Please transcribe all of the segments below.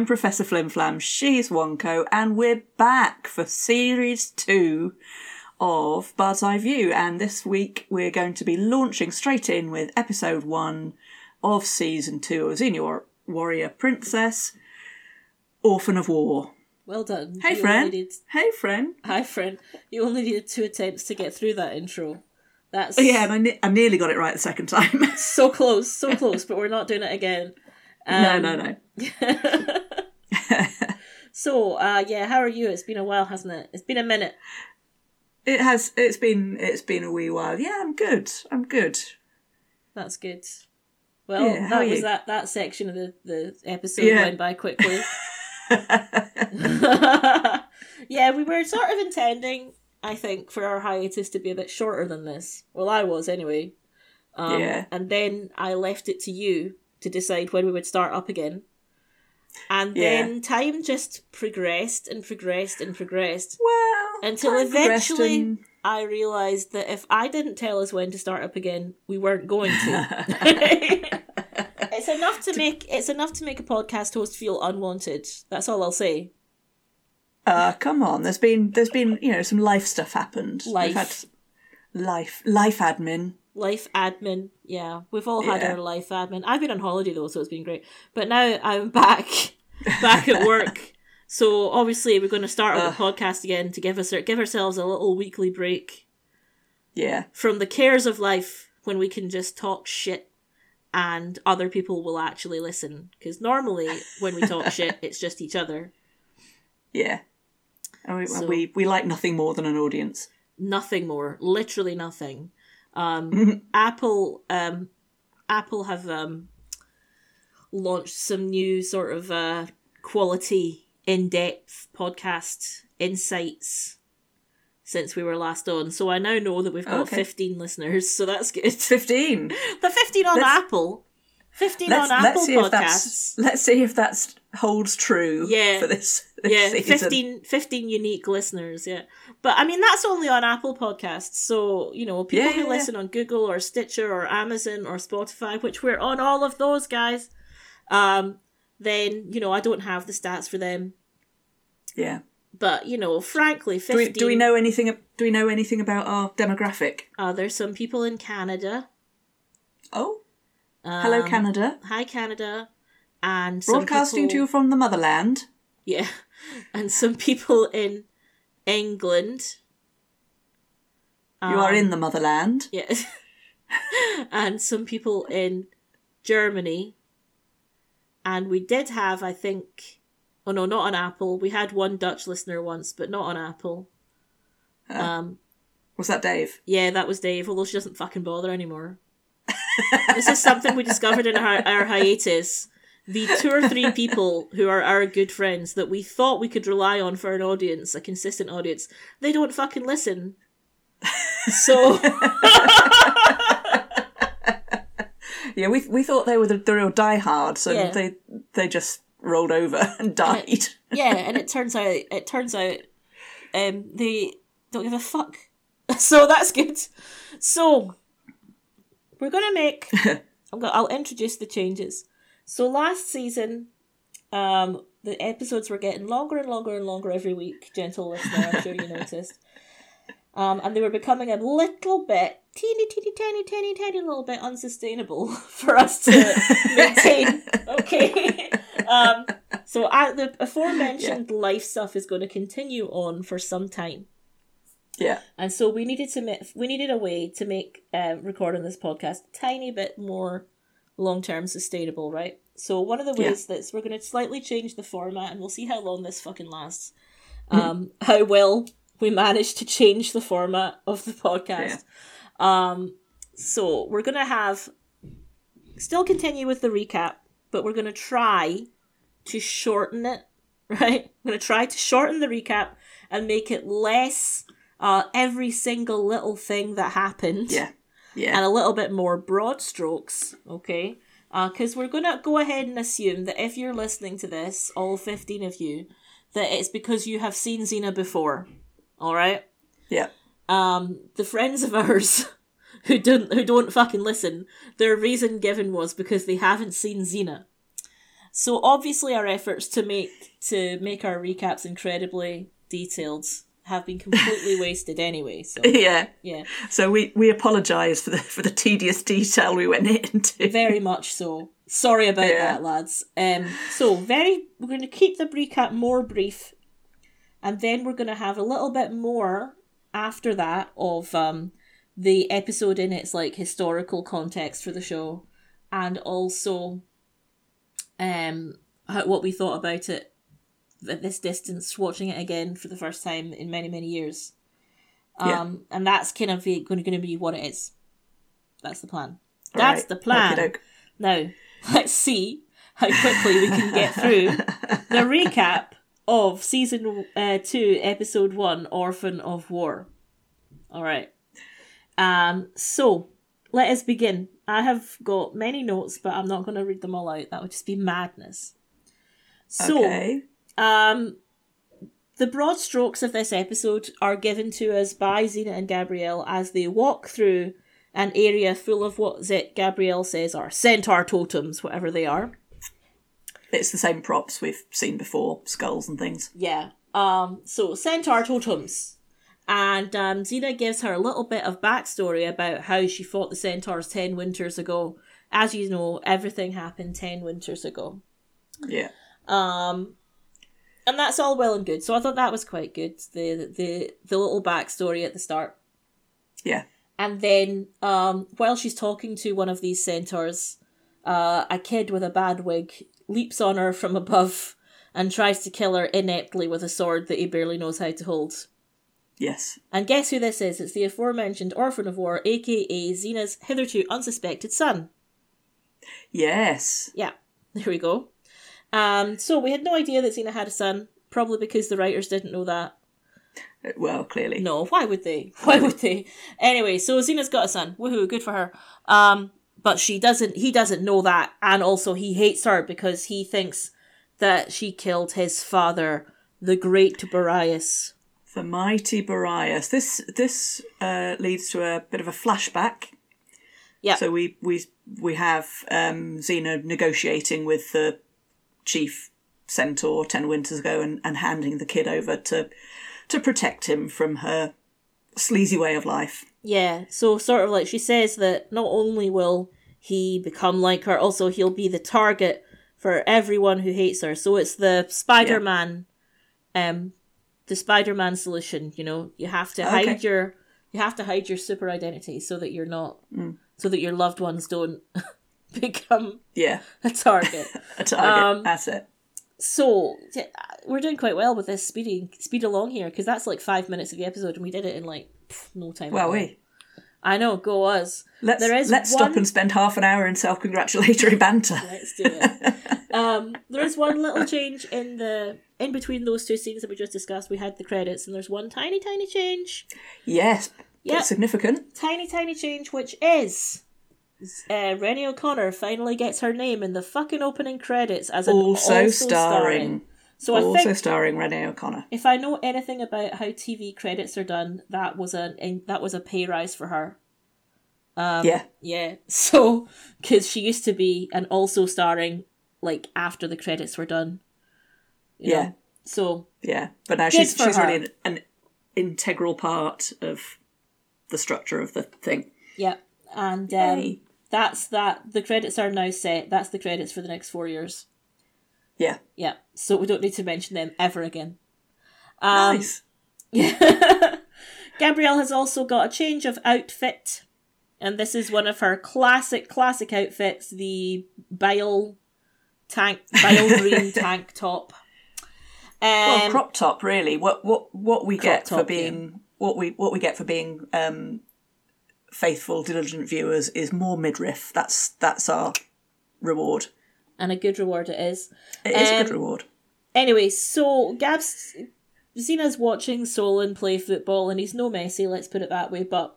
I'm Professor Flimflam, she's Wonko, and we're back for series two of Bird's Eye View. And this week we're going to be launching straight in with episode one of season two of Xena Warrior Princess, Orphan of War. Well done. Hey, You friend. Needed... Hey, friend. Hi, friend. You only needed two attempts to get through that intro. That's yeah, and I, ne- I nearly got it right the second time. so close, so close, but we're not doing it again. No, Um, no, no. So, uh, yeah, how are you? It's been a while, hasn't it? It's been a minute. It has. It's been. It's been a wee while. Yeah, I'm good. I'm good. That's good. Well, Yeah, that was you? that that section of the the episode Yeah. went by quickly. yeah, we were sort of intending, I think, for our hiatus to be a bit shorter than this. Well, I was anyway. Um, Yeah. And then I left it to you to decide when we would start up again. And Yeah. then time just progressed and progressed and progressed well, until eventually and- I realised that if I didn't tell us when to start up again, we weren't going to. it's enough to make it's enough to make a podcast host feel unwanted. That's all I'll say. Uh, come on. There's been there's been you know some life stuff happened. Life. We've had life life admin. Life admin, yeah, we've all had Yeah. our life admin. I've been on holiday though, so it's been great. But now I'm back, back at work. So obviously we're going to start up the podcast again to give us give ourselves a little weekly break Yeah, from the cares of life when we can just talk shit and other people will actually listen. Because normally when we talk shit, it's just each other. yeah. And we, So- we we like nothing more than an audience. Nothing more, literally nothing. Um, Apple, um, Apple have um, launched some new sort of uh, quality, in-depth podcast insights since we were last on. So I now know that we've got Okay. fifteen listeners. So that's good. Fifteen. The 15 on Let's- Apple. 15 Let's on let's Apple see if podcasts. that's let's see if that holds true. Yeah. For this Yeah, season. 15, 15 unique listeners, yeah. But I mean, that's only on Apple Podcasts. So, you know, people Yeah, who yeah, listen on Google or Stitcher or Amazon or Spotify, which we're on all of those, guys, um, then, you know, I don't have the stats for them. Yeah. But, you know, frankly, Do we, do we know anything? Do we know anything about our demographic? Are there some people in Canada. Oh, hello, Um, Canada. Hi, Canada. And Broadcasting to you from the motherland. Yeah. And some people in England. You are Um, in the motherland. Yeah. and some people in Germany. And we did have, I think, oh no, not on Apple. We had one Dutch listener once, but not on Apple. Um, Was that Dave? yeah, that was Dave, although she doesn't fucking bother anymore. this is something we discovered in our, our hiatus. The two or three people who are our good friends that we thought we could rely on for an audience, a consistent audience, they don't fucking listen. So Yeah, we we thought they were the, the real diehards, and Yeah. they they just rolled over and died. yeah, and it turns out it turns out um they don't give a fuck. So that's good. So we're gonna make I'm gonna I'll introduce the changes. So last season, um the episodes were getting longer and longer and longer every week, gentle listener, I'm sure you noticed. Um, and they were becoming a little bit teeny teeny tiny tiny tiny little bit unsustainable for us to maintain. Okay. um so I, the aforementioned life stuff is going to continue on for some time, yeah, and so we needed to make we needed a way to make um, recording this podcast a tiny bit more long term sustainable, right? So one of the Yeah. ways that's we're going to slightly change the format, and we'll see how long this fucking lasts. Um, how well we manage to change the format of the podcast. Um, so we're gonna have still continue with the recap, but we're gonna try to shorten it. Right, we're gonna try to shorten the recap and make it less uh, every single little thing that happened yeah, yeah. and a little bit more broad strokes, okay? Because we're going to go ahead and assume that if you're listening to this, all 15 of you, that it's because you have seen Xena before, all right? yeah. Um, the friends of ours who don't who don't fucking listen, their reason given was because they haven't seen Xena. So obviously our efforts to make to make our recaps incredibly detailed have been completely wasted anyway. So yeah. yeah, So we we apologise for the for the tedious detail we went into. very much so. Sorry about Yeah. that, lads. Um, so very, we're going to keep the recap more brief, and then we're going to have a little bit more after that of um the episode in its like historical context for the show, and also um how, what we thought about it at this distance, watching it again for the first time in many many years. Um, Yeah. and that's kind of going to be what it is. That's the plan. That's Right. the plan. Okey-doke. Now, let's see how quickly we can get through the recap of season uh, two, episode one, Orphan of War. All right. Um. So let us begin. I have got many notes, but I'm not going to read them all out. That would just be madness. So, okay. Um, the broad strokes of this episode are given to us by Xena and Gabrielle as they walk through an area full of what Zit Gabrielle says are centaur totems, whatever they are. It's the same props we've seen before, skulls and things. Yeah. Um. So centaur totems, and um, Xena gives her a little bit of backstory about how she fought the centaurs ten winters ago. As you know, everything happened ten winters ago. Yeah. Um, and that's all well and good. So I thought that was quite good. The the the little backstory at the start, Yeah. and then um, while she's talking to one of these centaurs, uh, a kid with a bad wig leaps on her from above and tries to kill her ineptly with a sword that he barely knows how to hold. Yes. And guess who this is? It's the aforementioned Orphan of War, aka Xena's hitherto unsuspected son. Yes. Yeah, there we go. Um, so we had no idea that Xena had a son, probably because the writers didn't know that. Well, clearly. No, why would they? Why would they? Anyway, so Xena's got a son. Woohoo, good for her. Um, but she doesn't. He doesn't know that, and also he hates her because he thinks that she killed his father, the great Boreas. The mighty Boreas. This this uh, leads to a bit of a flashback. Yeah. So we we we have um, Xena negotiating with the chief centaur ten winters ago and, and handing the kid over to to protect him from her sleazy way of life. Yeah, so sort of like she says that not only will he become like her, also he'll be the target for everyone who hates her. So it's the Spider Man, um, the Spider Man solution. You know, you have to hide Okay. your you have to hide your super identity so that you're not so that your loved ones don't become Yeah, a target. a target. Um, it. so yeah, we're doing quite well with this speeding speed along here because that's like five minutes of the episode and we did it in like pff, no time. Well, we I know, go us. let's There is let's one- stop and spend half an hour in self congratulatory banter. Let's do it. um, there is one little change in the in between those two scenes that we just discussed. We had the credits, and there's one tiny, tiny change. Yes, it's significant. Tiny, tiny change, which is uh, Renee O'Connor finally gets her name in the fucking opening credits as an Also, also, starring, So I also think starring Renee O'Connor. if I know anything about how TV credits are done, that was a that was a pay rise for her. Um, yeah, Yeah. So, because she used to be an also starring like after the credits were done. Yeah. know? So yeah, but now she's she's her. really an, an integral part of the structure of the thing. yeah, and um. That's that. The credits are now set. That's the credits for the next four years. Yeah, Yeah. So we don't need to mention them ever again. Um, nice. Gabrielle has also got a change of outfit, and this is one of her classic, classic outfits: the bile tank, bile green tank top. Um, well, crop top, really. What what what we get for top, being what we what we get for being um, faithful, diligent viewers is more midriff. That's that's our reward. and a good reward it is. It is a Um, good reward. Anyway, so Gab's Xena's watching Solon play football, and he's no Messi, let's put it that way. But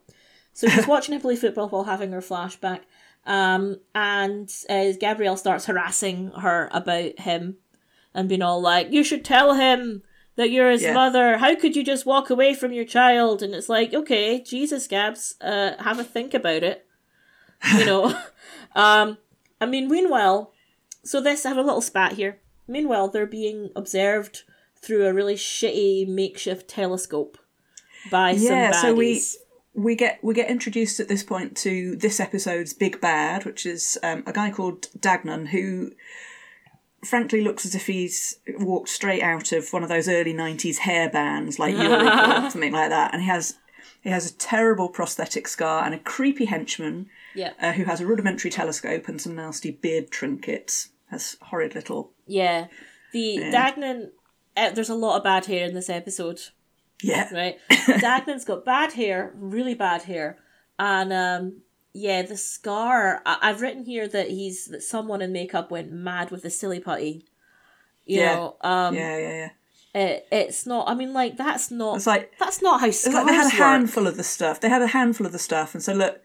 so she's watching him play football while having her flashback, um, and uh, Gabrielle starts harassing her about him, and being all like, "You should tell him." That you're his Yeah. mother. How could you just walk away from your child? And it's like, okay, Jesus, Gabs, uh, have a think about it. You know, um, I mean, meanwhile, so this I have a little spat here. Meanwhile, they're being observed through a really shitty makeshift telescope by Yeah, some baddies. so we we get we get introduced at this point to this episode's big bad, which is um, a guy called Dagnon who frankly looks as if he's walked straight out of one of those early 90s hair bands like or something like that and he has he has a terrible prosthetic scar and a creepy henchman yeah, uh, who has a rudimentary telescope and some nasty beard trinkets has horrid little yeah. The Dagnan. Uh, there's a lot of bad hair in this episode. yeah right? Dagnan's got bad hair, really bad hair, and um, yeah, the scar. I- I've written here that he's that someone in makeup went mad with the silly putty. You Yeah. know, um, yeah yeah yeah it, it's not. I mean, like that's not. it's like that's not how scars like they had a work. handful of the stuff. They had a handful of the stuff, and so look,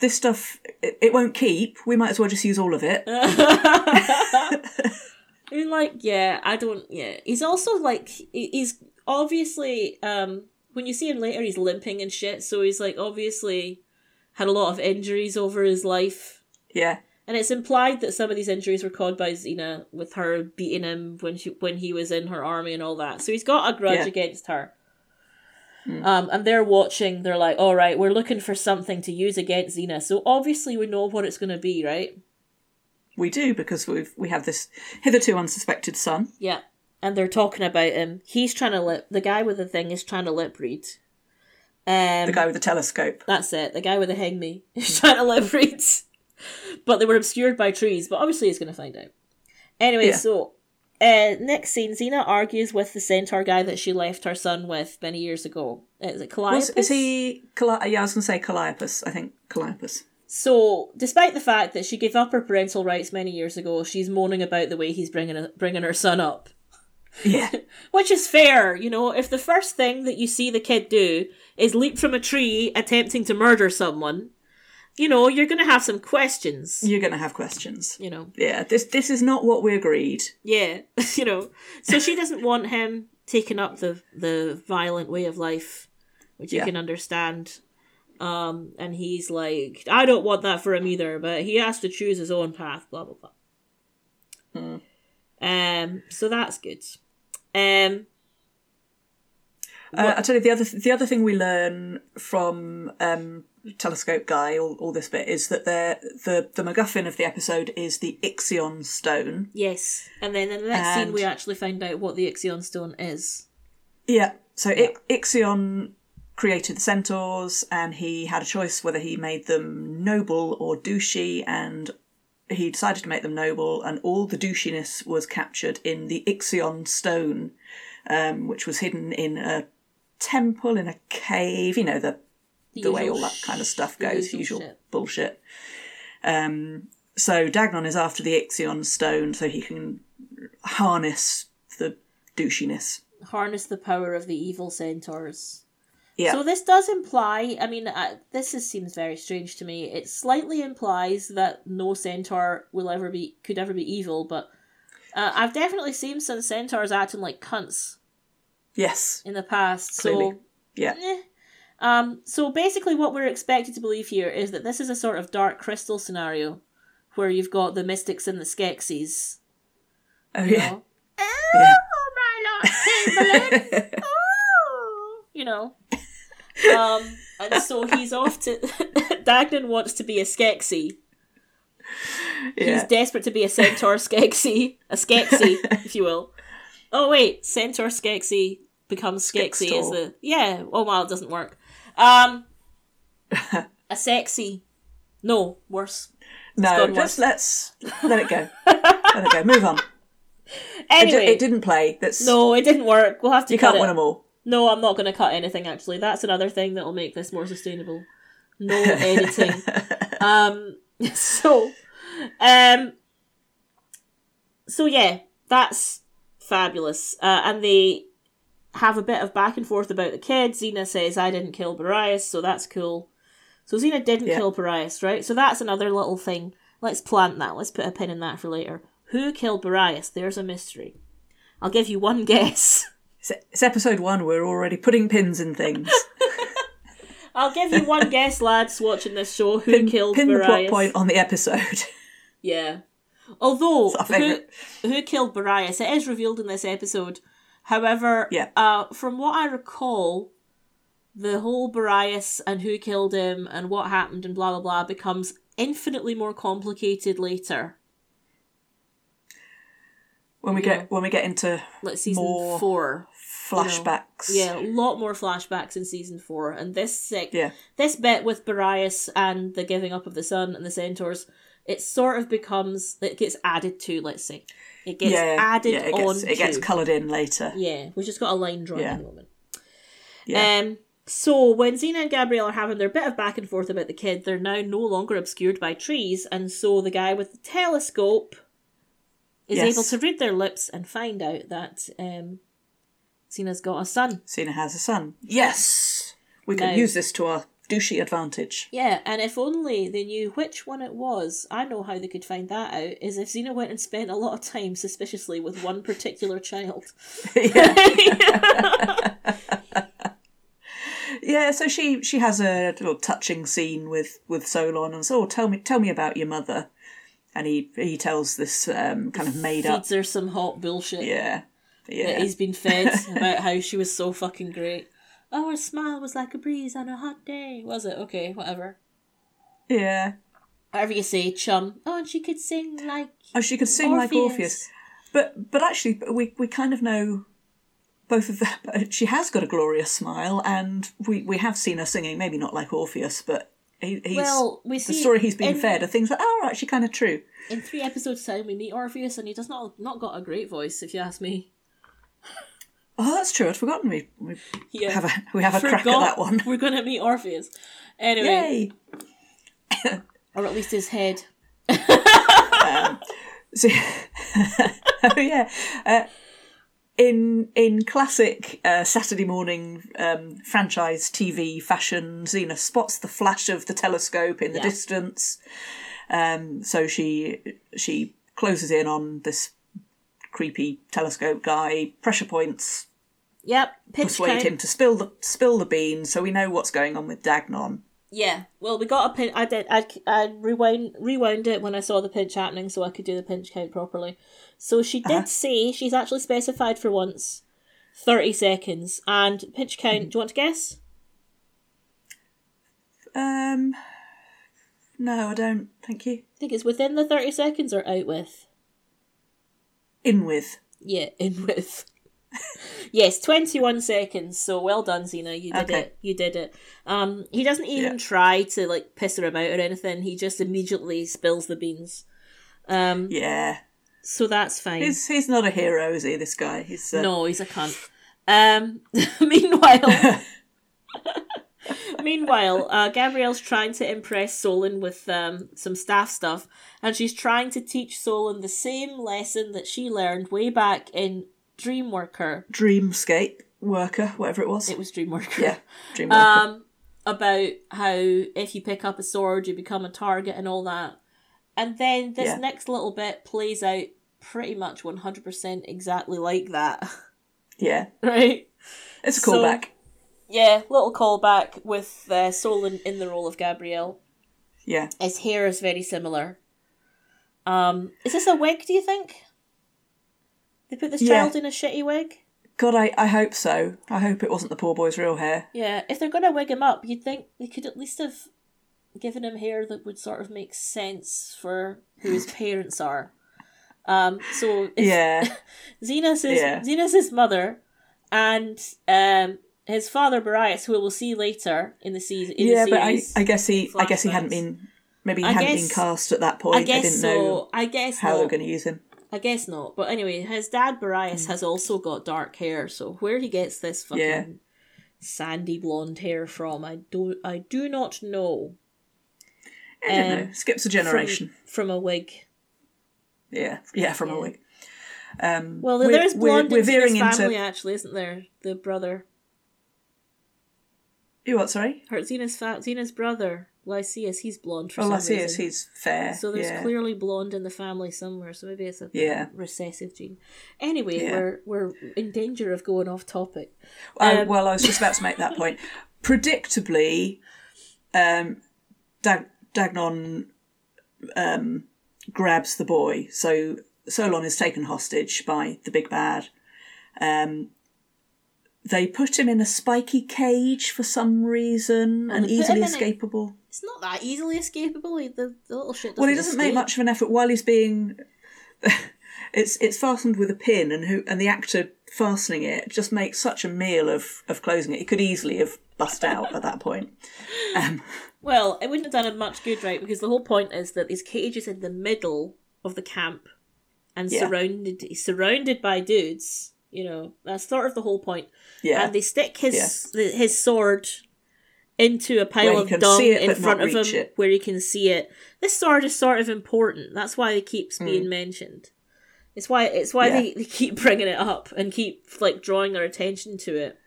this stuff it, it won't keep. We might as well just use all of it. I mean, like, yeah, I don't. Yeah, he's also like he's obviously um when you see him later, he's limping and shit. So he's like obviously had a lot of injuries over his life. Yeah, And it's implied that some of these injuries were caused by Xena with her beating him when she when he was in her army and all that. So he's got a grudge Yeah. against her. Um, and they're watching. They're like, "All right, we're looking for something to use against Xena." So obviously we know what it's going to be, right? we do because we've we have this hitherto unsuspected son. Yeah. And they're talking about him. He's trying to lip. The guy with the thing is trying to lip read. Um, The guy with the telescope. That's it. The guy with the hang me is trying to lip read. But they were obscured by trees. But obviously he's going to find out. Anyway, Yeah. so uh, next scene, Xena argues with the centaur guy that she left her son with many years ago. Is it Calliope? Was, is he? Calli- yeah, I was going to say Calliope. I think Calliope. So, despite the fact that she gave up her parental rights many years ago, she's moaning about the way he's bringing bringing her son up. Yeah, Which is fair, you know, if the first thing that you see the kid do is leap from a tree attempting to murder someone, you know, you're going to have some questions, you're going to have questions. you know. Yeah, this this is not what we agreed. Yeah, you know. So she doesn't want him taking up the the violent way of life, which you Yeah. can understand. Um, and he's like, I don't want that for him either, but he has to choose his own path. Blah blah blah. Hmm. Um, so that's good. Um, Uh, I tell you the other the other thing we learn from um, telescope guy all, all this bit is that the the the MacGuffin of the episode is the Ixion stone. yes, and then in the next scene we actually find out what the Ixion stone is. Yeah. So I Ixion created the centaurs, and he had a choice whether he made them noble or douchey, and he decided to make them noble, and all the douchiness was captured in the Ixion stone, um, which was hidden in a temple in a cave. You know the the, way all that kind of stuff goes, usual usual shit. bullshit. Um, so Dagnon is after the Ixion stone, so he can harness the douchiness. Harness the power of the evil centaurs. Yeah. So this does imply. I mean, uh, this is, seems very strange to me. It slightly implies that no centaur will ever be could ever be evil, but uh, I've definitely seen some centaurs acting like cunts yes. in the past. Clearly. So Yeah. eh. Um, so basically, what we're expected to believe here is that this is a sort of dark crystal scenario, where you've got the mystics and the Skeksis. Oh You yeah. know? Yeah. Oh my lord, Chamberlain! oh, you know. Um, and so he's off to. Dagnan wants to be a Skeksis. He's yeah. desperate to be a centaur Skeksis, a Skeksis, if you will. Oh wait, centaur Skeksis becomes Skeksis as the yeah. Oh wow, it doesn't work. Um, a sexy. No, worse. no, just worse. let's let it go. let it go. Move on. It, Anyway, it didn't play. That's no, it didn't work. We'll have to you cut can't it. win them all. No, I'm not going to cut anything. Actually, that's another thing that will make this more sustainable. No editing. um. So, um. So yeah, that's fabulous. Uh, and they have a bit of back and forth about the kid. Xena says, "I didn't kill Boreas," so that's cool. So Xena didn't Yeah. kill Boreas, right? So that's another little thing. Let's plant that. Let's put a pin in that for later. Who killed Boreas? There's a mystery. I'll give you one guess. It's, episode one. We're already putting pins in things. I'll give you one guess, lads, watching this show. Who Pin, killed pin the plot point on the episode. Yeah. Although who, who killed Boreas, it is revealed in this episode. However, Yeah. uh, from what I recall, the whole Boreas and who killed him and what happened and blah blah blah becomes infinitely more complicated later. When we get when we get into Like season More four. flashbacks. Yeah, a lot more flashbacks in season four, and this sec- Yeah. this bit with Boreas and the giving up of the son and the centaurs, it sort of becomes it gets added to. Let's say it gets yeah, added yeah, it on. gets, it gets coloured in later. Yeah, we just got a line drawn Yeah. in the moment. Yeah. Um. So when Xena and Gabrielle are having their bit of back and forth about the kid, they're now no longer obscured by trees, and so the guy with the telescope is Yes. able to read their lips and find out that um, Xena's got a son. Xena has a son. Yes, we can No. use this to our douchey advantage. Yeah, and if only they knew which one it was, I know how they could find that out, is if Xena went and spent a lot of time suspiciously with one particular child. Yeah, yeah, so she she has a little touching scene with with Solon and so oh, tell me tell me about your mother, and he he tells this um, kind of made up Feeds her some hot bullshit yeah that yeah he's been fed about how she was so fucking great. Oh, her smile was like a breeze on a hot day. Was it? Okay, whatever. yeah. Whatever you say, chum. Oh, and she could sing like Oh, she could sing like Orpheus, but but actually we we kind of know both of them. She has got a glorious smile, and we we have seen her singing. Maybe not like Orpheus, but he, he's Well, we see the story he's been in- fed are things that are actually kind of true. In three episodes' time, we meet Orpheus, and he does not not got a great voice, if you ask me. Oh, that's true. I'd forgotten we we Yeah. have a we have a crack at that one. We're gonna meet Orpheus. Anyway, Yay! or at least his head. So, oh yeah, uh, in in classic uh, Saturday morning um, franchise TV fashion, Xena spots the flash of the telescope in the Yeah. distance. Um, so she she closes in on this creepy telescope guy. Pressure points Yep, pinch persuade count. him to spill the spill the beans, so we know what's going on with Dagnon. Yeah, well, we got a pinch. I did. I, I rewind rewound it when I saw the pinch happening, so I could do the pinch count properly. So she did Uh-huh. say she's actually specified for once, thirty seconds, and pinch count. Do you want to guess? Um, no, I don't. Thank you. I think it's within the thirty seconds or out with. In with. Yeah, in with. Yes, twenty one seconds. So well done, Xena. You did Okay. it. You did it. Um, he doesn't even Yeah. try to like piss her about or anything. He just immediately spills the beans. Um, Yeah, so that's fine. he's he's not a hero, is he? This guy. He's uh, No, he's a cunt. Um, meanwhile, meanwhile, uh, Gabrielle's trying to impress Solon with um, some staff stuff, and she's trying to teach Solon the same lesson that she learned way back in Dreamworker. dreamscape worker, whatever it was. It was Dreamworker. yeah, dream worker. Um, about how if you pick up a sword, you become a target and all that. And then this Yeah. next little bit plays out pretty much 100% exactly like that. yeah, right? it's a so- callback. Yeah, little callback with uh, Solon in the role of Gabrielle. yeah, His hair is very similar. Um, is this a wig? Do you think they put this Yeah. child in a shitty wig? God, I, I hope so. I hope it wasn't the poor boy's real hair. Yeah, if they're gonna wig him up, you'd think they could at least have given him hair that would sort of make sense for who his parents are. Um, so it's Yeah, Xena's his Yeah. Xena's his mother, and um, his father Boreas, who we'll see later in the season. In yeah, the but I. I guess he, I guess he hadn't been, maybe he I hadn't guess- been cast at that point. I guess didn't so. know I guess how they not. were going to use him. I guess not. But anyway, his dad Boreas has also got dark hair, so where he gets this fucking Yeah. sandy blonde hair from, I do I do not know. I don't Um, know. Skips a generation. From, a wig. yeah, yeah, from Yeah. a wig. Um, Well, we're- there is we're- blonde We're, veering Xena's family, actually, isn't there? The brother. You what? Sorry. Her Xena's, fa- Xena's brother, Lyceus, he's blonde for Oh, some Lyceus, reason. he's fair. So there's yeah. clearly blonde in the family somewhere, so maybe it's a Yeah. recessive gene. Anyway, Yeah. we're we're in danger of going off topic. Oh, Um, well, I was just about to make that point. Predictably, um, Dag- Dagnon um, grabs the boy. So Solon is taken hostage by the big bad. Um, they put him in a spiky cage for some reason and easily him in it- escapable. It's not that easily escapable. he- The, the little shit. Well, he doesn't doesn't make much of an effort while he's being. it's it's fastened with a pin, and who and the actor fastening it just makes such a meal of of closing it. He could easily have bust out at that point. Um, Well, it wouldn't have done him much good, right? Because the whole point is that his cage is in the middle of the camp and Yeah. surrounded he's surrounded by dudes. You know, that's sort of the whole point. yeah, And they stick his the, his sword into a pile of dung it, in front of him it. where he can see it. This sword is sort of important. That's why it keeps being Mm. mentioned. It's why it's why Yeah. they, they keep bringing it up and keep like drawing their attention to it.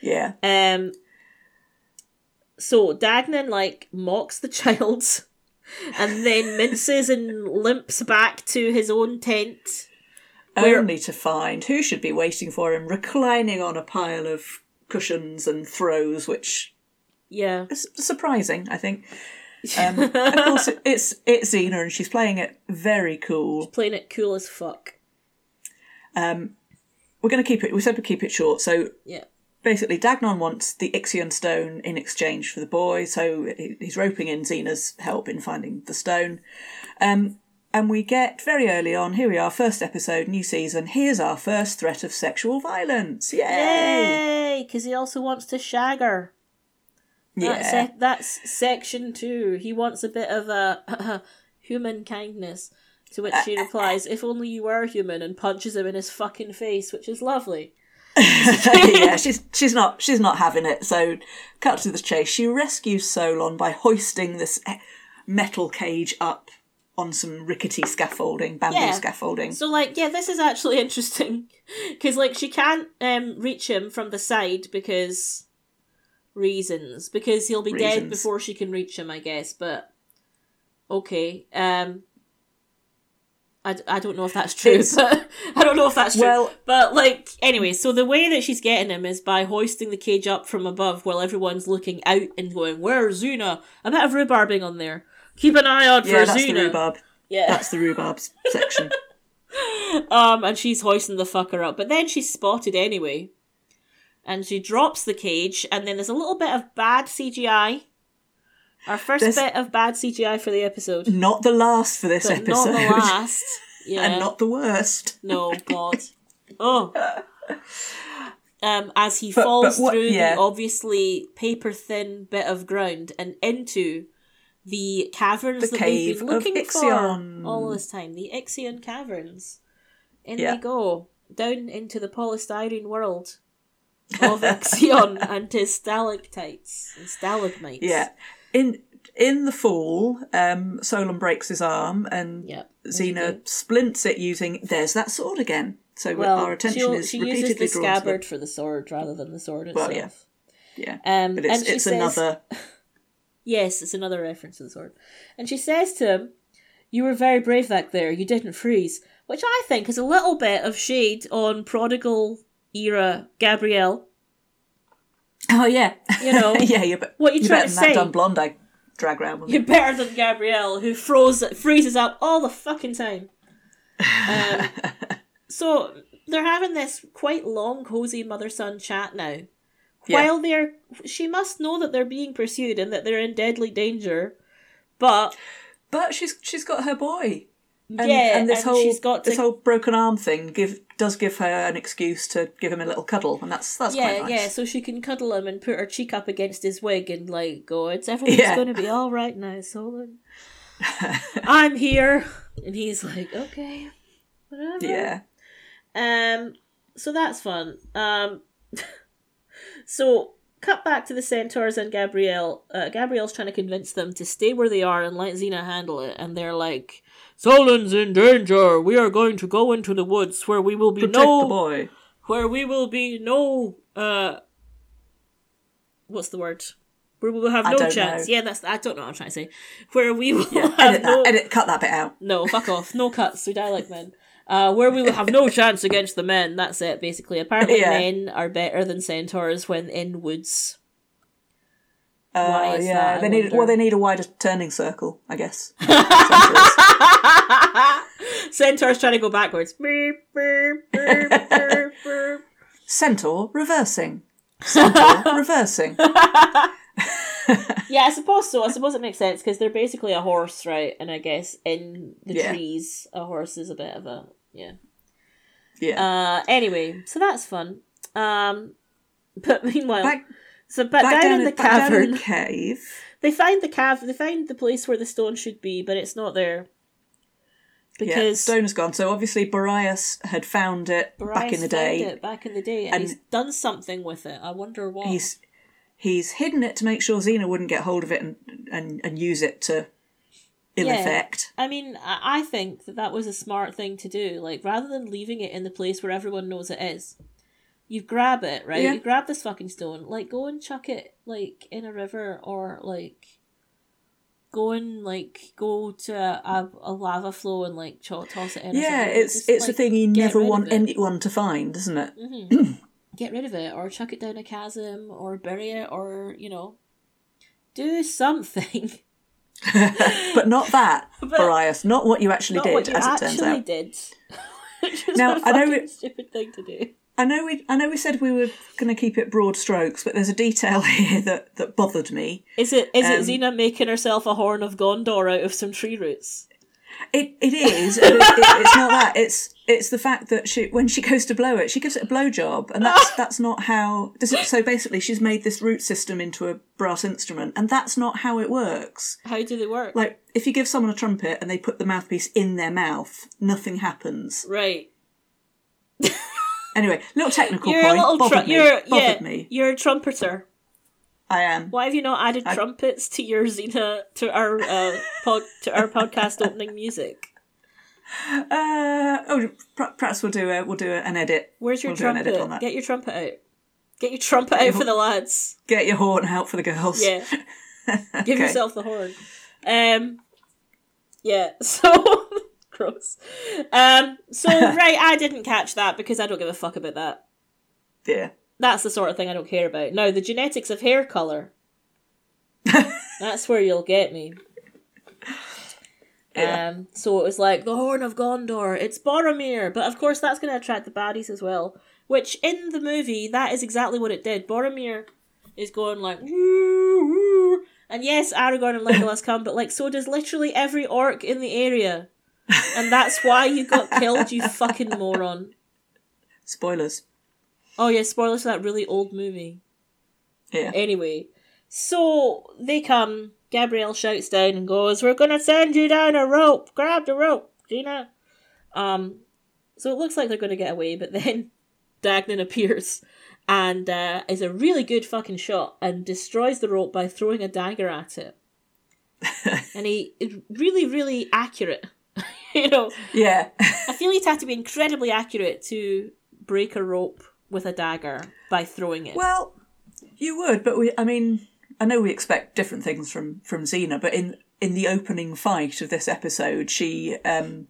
yeah, Um. So Dagnan like mocks the child, and then minces and limps back to his own tent. Where- only to find who should be waiting for him, reclining on a pile of cushions and throws, which Yeah, is surprising. I think. Um, of course, it, it's it's Xena, and she's playing it very cool. playing it cool as fuck. We're going to keep it. We said we'd keep it short, so Yeah, basically Dagnon wants the Ixion stone in exchange for the boy, so he's roping in Xena's help in finding the stone. Um, and we get very early on, here we are, first episode, new season, here's our first threat of sexual violence. Yay! yay! Because he also wants to shag her. That's, Yeah. that's section two. He wants a bit of a human kindness. To which she replies, "If only you were human," and punches him in his fucking face, which is lovely. yeah, she's she's not she's not having it. So, cut to the chase. She rescues Solon by hoisting this eh, metal cage up on some rickety scaffolding, bamboo Yeah. scaffolding. So like, yeah, this is actually interesting because like she can't um reach him from the side because reasons because he'll be dead before she can reach him, I guess. But okay, um. I don't know if that's true, but I don't know if that's true. Well- but like anyway, so the way that she's getting him is by hoisting the cage up from above while everyone's looking out and going, "Where's Zuna?" A bit of rhubarbing on there. Keep an eye out yeah, for that's Zuna. the rhubarb. Yeah. That's the rhubarb section. Um, and she's hoisting the fucker up. But then she's spotted anyway. And she drops the cage, and then there's a little bit of bad CGI. Our first There's- bit of bad CGI for the episode. Not the last for this But episode. not the last. Yeah. and not the worst. No, God. Oh. Um, as he But- falls but what- through yeah. the obviously paper thin bit of ground and into the caverns The that we've cave been looking Ixion. for all this time. The Ixion caverns. In Yeah. they go. Down into the polystyrene world of Ixion and his stalactites and stalagmites. Yeah. In in the fall, um, Solon breaks his arm and Yeah. as you do. Xena splints it using there's that sword again. So Well, our attention is she uses repeatedly the drawn to scabbard for the sword rather than the sword itself. Well, yeah. yeah. Um, But it's it's says, another Yes, it's another reference to the sword. And she says to him, You were very brave back there, you didn't freeze. Which I think is a little bit of shade on prodigal era Gabrielle. Oh yeah. You know, yeah, you're, what you you're trying better to than that say? dumb blonde I drag around with You're better than Gabrielle, who froze freezes up all the fucking time. Um, so they're having this quite long, cozy mother son chat now. Yeah. While they're, she must know that they're being pursued and that they're in deadly danger, but But she's she's got her boy. And, yeah, and this and whole she's got to this whole broken arm thing give does give her an excuse to give him a little cuddle, and that's that's yeah, quite nice. yeah, so she can cuddle him and put her cheek up against his wig and like go, "It's everything's Yeah. going to be all right now, Solon. I'm here," and he's like, "Okay, whatever." yeah. Um. So that's fun. Um. so cut back to the centaurs and Gabrielle. Uh, Gabrielle's trying to convince them to stay where they are and let Xena handle it, and they're like, "Solon's in danger. We are going to go into the woods where we will be Protect no the boy. where we will be no uh what's the word where we will have I no chance know. yeah that's i don't know what i'm trying to say where we will Yeah, have edit no that. Edit. Cut that bit out. no fuck off no cuts we die like men uh, where we will have no chance against the men. That's it, basically. Apparently, Yeah. men are better than centaurs when in woods. Uh, yeah, that, I they need wonder? well, they need a wider turning circle, I guess. Centaur's trying to go backwards. Centaur reversing. Centaur reversing. yeah, I suppose so. I suppose it makes sense because they're basically a horse, right? And I guess in the Yeah. trees, a horse is a bit of a yeah. Yeah. Uh, anyway, so that's fun. Um, but meanwhile, back so but back down, down, in the back down in cavern, the cave. they find the cave. They find the place where the stone should be, but it's not there yeah, because stone is gone. So obviously Boreas had found it back in the found day. it back in the day, and, and he's done something with it. I wonder what. He's he's hidden it to make sure Xena wouldn't get hold of it and and, and use it to ill Yeah. effect. I mean, I think that that was a smart thing to do. Like, rather than leaving it in the place where everyone knows it is, you grab it, right? Yeah. You grab this fucking stone, like, go and chuck it, like, in a river or, like, go and, like, go to a, a lava flow and, like, cho- toss it in. Yeah, it's Just, it's a thing you never want anyone to find, isn't it? Mhm. Get rid of it, or chuck it down a chasm, or bury it, or, you know, do something. But not that, But- Boreas. Not what you actually did, what you as it turns actually out. did. Which was Now, a I know it- stupid thing to do. I know we I know we said we were going to keep it broad strokes, but there's a detail here that that bothered me. Is it is Um, it Xena making herself a horn of Gondor out of some tree roots? It it is. it, it, it's not that. It's it's the fact that she when she goes to blow it, she gives it a blowjob, and that's ah. that's not how. Does it, so basically, she's made this root system into a brass instrument, and that's not how it works. How do they work? Like if you give someone a trumpet and they put the mouthpiece in their mouth, nothing happens. right. Anyway, little technical You're a point little bothered tru- me. you're bothered yeah, me. you're a trumpeter. I am. Why have you not added trumpets to your Xena to our uh, pod to our podcast opening music? Uh, oh, perhaps we'll do a we'll do an edit. Where's your We'll do edit on trumpet? that. Get your trumpet out. Get your trumpet out for the lads. Get your horn out for the girls. Yeah. Give Okay. yourself the horn. Um Yeah, so gross. Um so right, I didn't catch that because I don't give a fuck about that. Yeah. That's the sort of thing I don't care about. Now the genetics of hair colour. that's where you'll get me. Yeah. Um so it was like the Horn of Gondor, it's Boromir, but of course that's gonna attract the baddies as well. Which in the movie that is exactly what it did. Boromir is going like "Woo, woo." and yes, Aragorn and Legolas come, but like so does literally every orc in the area. And that's why you got killed, you fucking moron. Spoilers. Oh yeah, spoilers for that really old movie. Yeah. Anyway, so they come. Gabrielle shouts down and goes, "We're gonna send you down a rope. Grab the rope, Gina." Um, so it looks like they're gonna get away, but then Dagnan appears and uh, is a really good fucking shot and destroys the rope by throwing a dagger at it. and he is really, really accurate. you know, Yeah. I feel he'd have to be incredibly accurate to break a rope with a dagger by throwing it. well, you would, but we. I mean, I know we expect different things from from Xena, but in in the opening fight of this episode, she um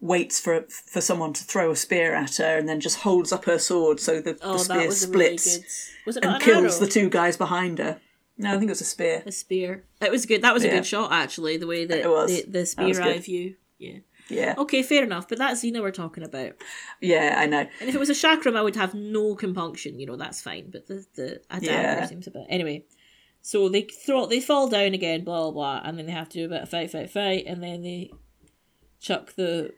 waits for for someone to throw a spear at her and then just holds up her sword so the, Oh, the spear was really splits. Was it and an kills the two guys behind her. No, I think it was a spear. A spear. It was good. That was a Yeah. good shot, actually. The way that It was. the, the spear eye view. Yeah. Yeah, Okay, fair enough. But that's Xena we're talking about. yeah, I know. And if it was a chakram, I would have no compunction. You know, that's fine. But the the a dagger Yeah. seems a bit. Anyway, so they throw they fall down again, blah blah blah, and then they have to do a bit of fight, fight, fight, and then they chuck the,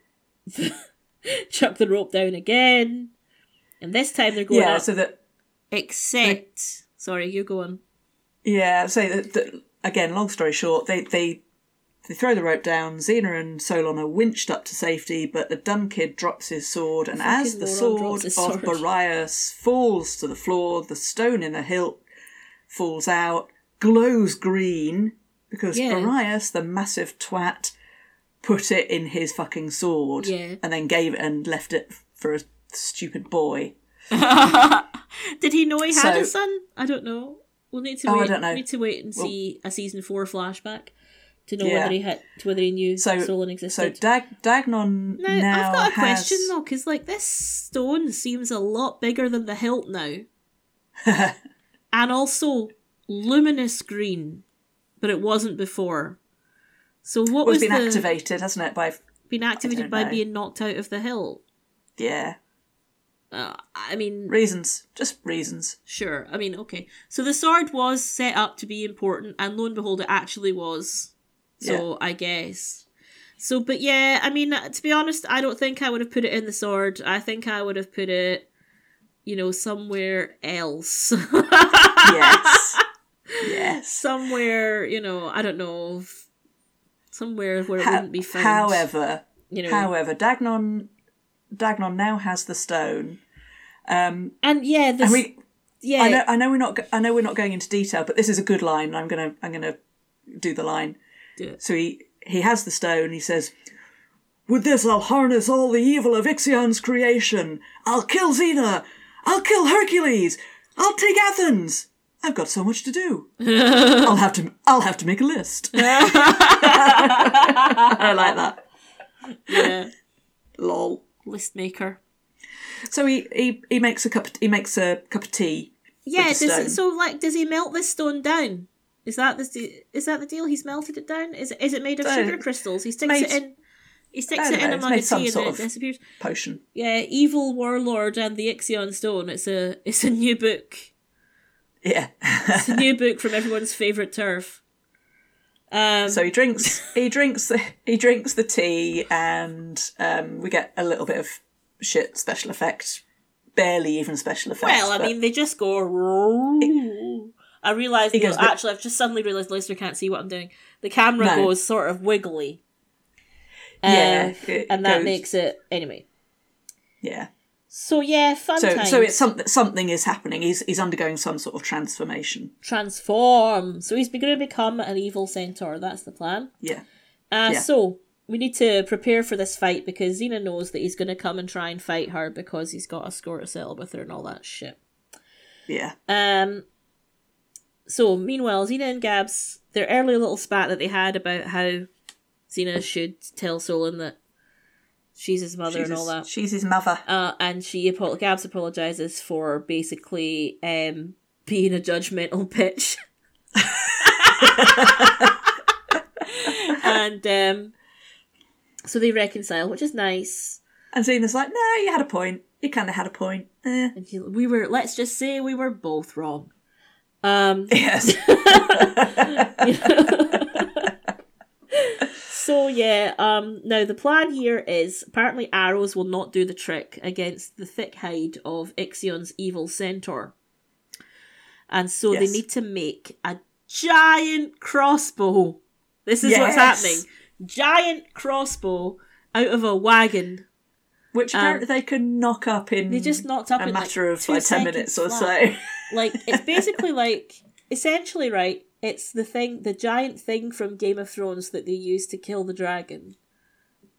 chuck the rope down again, and this time they're going Yeah, up. so that Except, sorry, you go on. Yeah, so that, that, again, long story short, they, they they throw the rope down. Xena and Solon are winched up to safety, but the dumb kid drops his sword, and as the moron sword of sword. Boreas falls to the floor, the stone in the hilt falls out, glows green because Yeah. Boreas, the massive twat, put it in his fucking sword, Yeah. and then gave it and left it for a stupid boy. Did he know he had a son? I don't know. We'll need to Oh, I wait. don't know. We Need to wait and Well- see a season four flashback to know Yeah. whether he had to whether he knew So, Solon so existed. Dag- Dagnon now, now I've got a has... question though, because like this stone seems a lot bigger than the hilt now, and also luminous green, but it wasn't before. So what Well, was it's been the activated, hasn't it, by been activated by know. being knocked out of the hill. Yeah. Uh, I mean, Reasons. Just reasons. sure. I mean, okay. So the sword was set up to be important, and lo and behold, it actually was. So I guess. So, but yeah, I mean, uh, to be honest, I don't think I would have put it in the sword. I think I would have put it, you know, somewhere else. Yes. yes. somewhere, you know, I don't know, somewhere where it wouldn't be found. However, you know, however, Dagnon Dagnon now has the stone. Um, and yeah, this, and we yeah, I know I know we're not I know we're not going into detail, but this is a good line. I'm gonna I'm gonna do the line. Do it. So he he has the stone. He says, "With this, I'll harness all the evil of Ixion's creation. I'll kill Xena. I'll kill Hercules. I'll take Athens. I've got so much to do. I'll have to I'll have to make a list." I like that. yeah, Lol. list maker. So he, he, he makes a cup he makes a cup of tea. Yeah, does it, so like, does he melt this stone down? Is that the is that the deal? He's melted it down. Is it is it made of sugar crystals? He sticks made- it in. He sticks it don't in know, a mug of tea and it disappears. Potion. Yeah, evil warlord and the Ixion stone. It's a it's a new book. Yeah. It's a new book from everyone's favorite turf. Um, so he drinks he drinks the he drinks the tea and um, we get a little bit of shit special effect. Barely even special effects. well, I mean, they just go. I realised. He goes, no, actually, I've just suddenly realised the listener can't see what I'm doing. The camera No. goes sort of wiggly. Yeah, Uh, and that goes- makes it anyway. yeah. So yeah, fun So times. so it's something something is happening. He's he's undergoing some sort of transformation. transform. So he's going to become an evil centaur. That's the plan. Yeah. Uh, Yeah. So we need to prepare for this fight because Xena knows that he's going to come and try and fight her because he's got a score to settle with her and all that shit. Yeah. Um. So meanwhile, Xena and Gabs, their early little spat that they had about how Xena should tell Solon that she's his mother She's and all his, that. she's his mother. Uh, and she Gabs apologizes for basically um being a judgmental bitch. and um, so they reconcile, which is nice. And Xena's like, no, you had a point. You kind of had a point. Eh. And she, we were, let's just say, we were both wrong. Um, Yes. so yeah, um, now the plan here is apparently arrows will not do the trick against the thick hide of Ixion's evil centaur. And so they need to make a giant crossbow. This is what's happening. Giant crossbow out of a wagon. Which apparently they can knock up in Um, They just knocked up a in like matter of like 10 seconds minutes or so. like it's basically like essentially right it's the thing the giant thing from game of thrones that they use to kill the dragon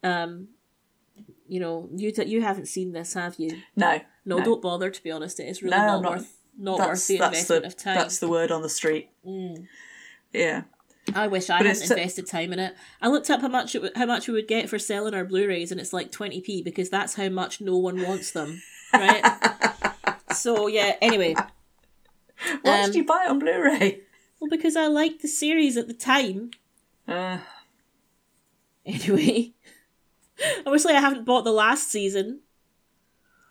um you know you d- you haven't seen this have you No. no, No. don't bother to be honest it is really No, not, not- worth not worth the that's, investment the, of time that's the word on the street. Mm. Yeah. i wish i But hadn't invested time in it i looked up how much it, w- how much we would get for selling our blu-rays and it's like 20p because that's how much no one wants them right so yeah anyway Why Um, did you buy it on Blu ray? well because i liked the series at the time Uh, Anyway, obviously, I haven't bought the last season.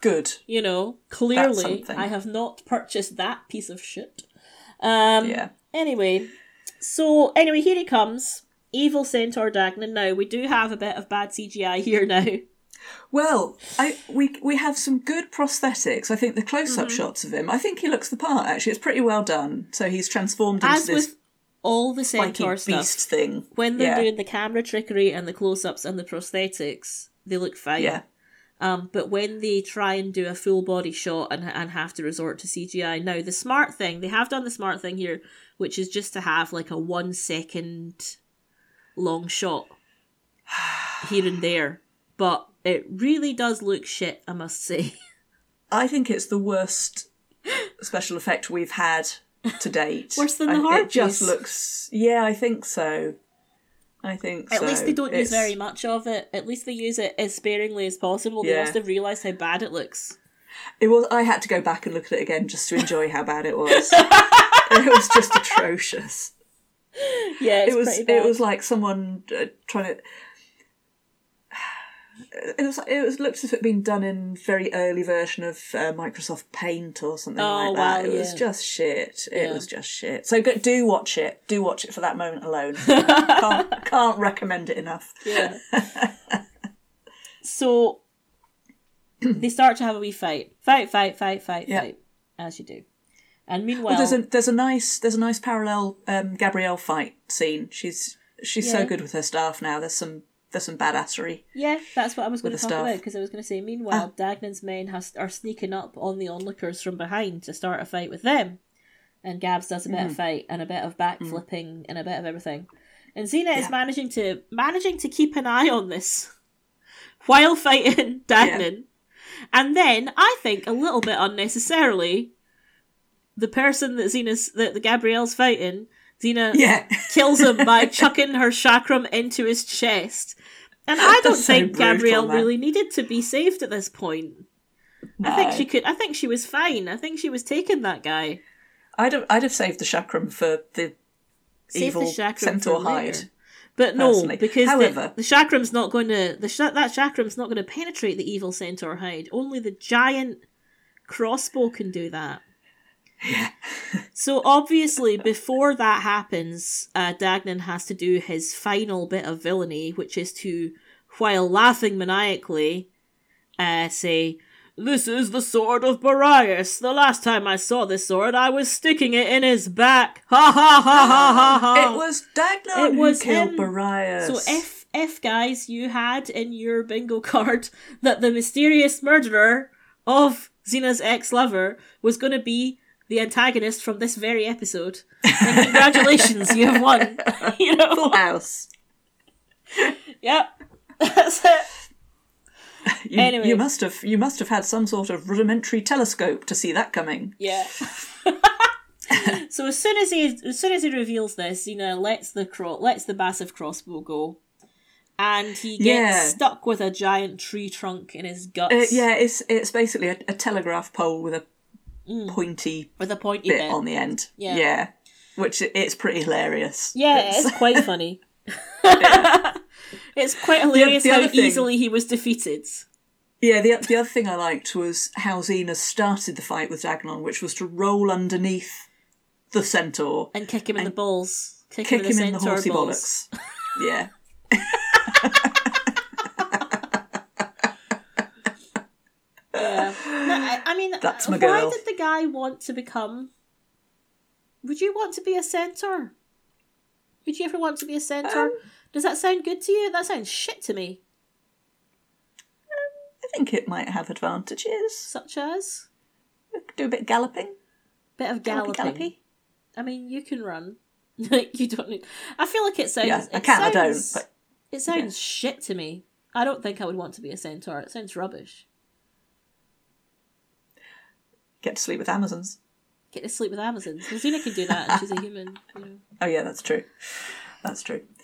good. You know, clearly. I have not purchased that piece of shit. Um, Yeah. Anyway, so anyway, here he comes, evil centaur Dagnan. Now we do have a bit of bad CGI here now. Well, I we we have some good prosthetics. I think the close Mm-hmm. up shots of him. I think he looks the part. Actually, it's pretty well done. So he's transformed into As this with all the centaur stuff, beast thing. when they're yeah. doing the camera trickery and the close-ups and the prosthetics, they look fine. yeah, Um, but when they try and do a full body shot and, and have to resort to CGI, now the smart thing, they have done the smart thing here, which is just to have like a one second long shot here and there. But it really does look shit, I must say. I think it's the worst special effect we've had to date. Worse than the I- It just looks. Yeah, I think so. I think At so. least they don't use very much of it. At least they use it as sparingly as possible. They Yeah. must have realised how bad it looks. It was. I had to go back and look at it again just to enjoy how bad it was. it was just atrocious. Yeah, it's it was it was like someone uh, trying to It was. It was looked as if it'd been done in very early version of uh, Microsoft Paint or something Oh, like that. wow, it was yeah. just shit. It Yeah. was just shit. So go, do watch it. Do watch it for that moment alone. can't, can't recommend it enough. Yeah. so they start to have a wee fight. Fight, fight, fight, fight, Yeah. fight. As you do. And meanwhile Well, there's a there's a nice there's a nice parallel um, Gabrielle fight scene. She's she's Yeah. so good with her staff now. There's some there's some badassery. Yeah, that's what I was going to talk staff. about because I was going to say. Meanwhile, Dagnan's men has, are sneaking up on the onlookers from behind to start a fight with them, and Gabs does a bit Mm-hmm. of fight and a bit of backflipping and a bit of everything, and Xena Yeah. is managing to managing to keep an eye on this while fighting Dagnan, and then I think a little bit unnecessarily, the person that Xena's that the Gabrielle's fighting, Xena Yeah, kills him by chucking her chakram into his chest. And I don't That's so think brutal, Gabrielle man. really needed to be saved at this point. I think she could. I think she was fine. I think she was taking that guy. I'd have, I'd have saved the chakram for the Save evil the chakram centaur hide. But no, personally. because However- the, the chakram's not going to the sh- that chakram's not going to penetrate the evil centaur hide. Only the giant crossbow can do that. Yeah. So obviously, before that happens, uh, Dagnan has to do his final bit of villainy, which is to, while laughing maniacally, uh, say, "This is the sword of Boreas. The last time I saw this sword, I was sticking it in his back. Ha ha ha ha ha ha." It was Dagnar It was killed him. Boreas. So if if guys you had in your bingo card that the mysterious murderer of Xena's ex-lover was going to be the antagonist from this very episode, then congratulations, you have won. you know, Full House. yep, that's it. You, Anyway. you must have you must have had some sort of rudimentary telescope to see that coming. Yeah. so as soon as he as soon as he reveals this, Xena lets the cro- lets the massive crossbow go. And he gets Yeah. stuck with a giant tree trunk in his guts. Uh, yeah, it's it's basically a, a telegraph pole with a Mm. pointy With a pointy bit bit. on the end. Yeah. which it's pretty hilarious. Yeah, It's- it's quite funny. it's quite hilarious the how other thing- easily he was defeated. Yeah, the the other thing I liked was how Xena started the fight with Dagnon, which was to roll underneath the centaur, And kick him in the balls. Kick, kick him him in in the the horsey balls. bollocks. Yeah, Yeah. No, I, I mean, That's my why did the guy want to become. Would you want to be a centaur? Would you ever want to be a centaur? Um, Does that sound good to you? That sounds shit to me. I think it might have advantages. Such as Do a bit of galloping. bit of galloping. gallopy. I mean, you can run. You don't need. I feel like it sounds. Yeah, I can. I don't. But It sounds shit to me. I don't think I would want to be a centaur. It sounds rubbish. Get to sleep with Amazons. Get to sleep with Amazons. Xena can do that, and she's a human. You know. Oh yeah, that's true. That's true.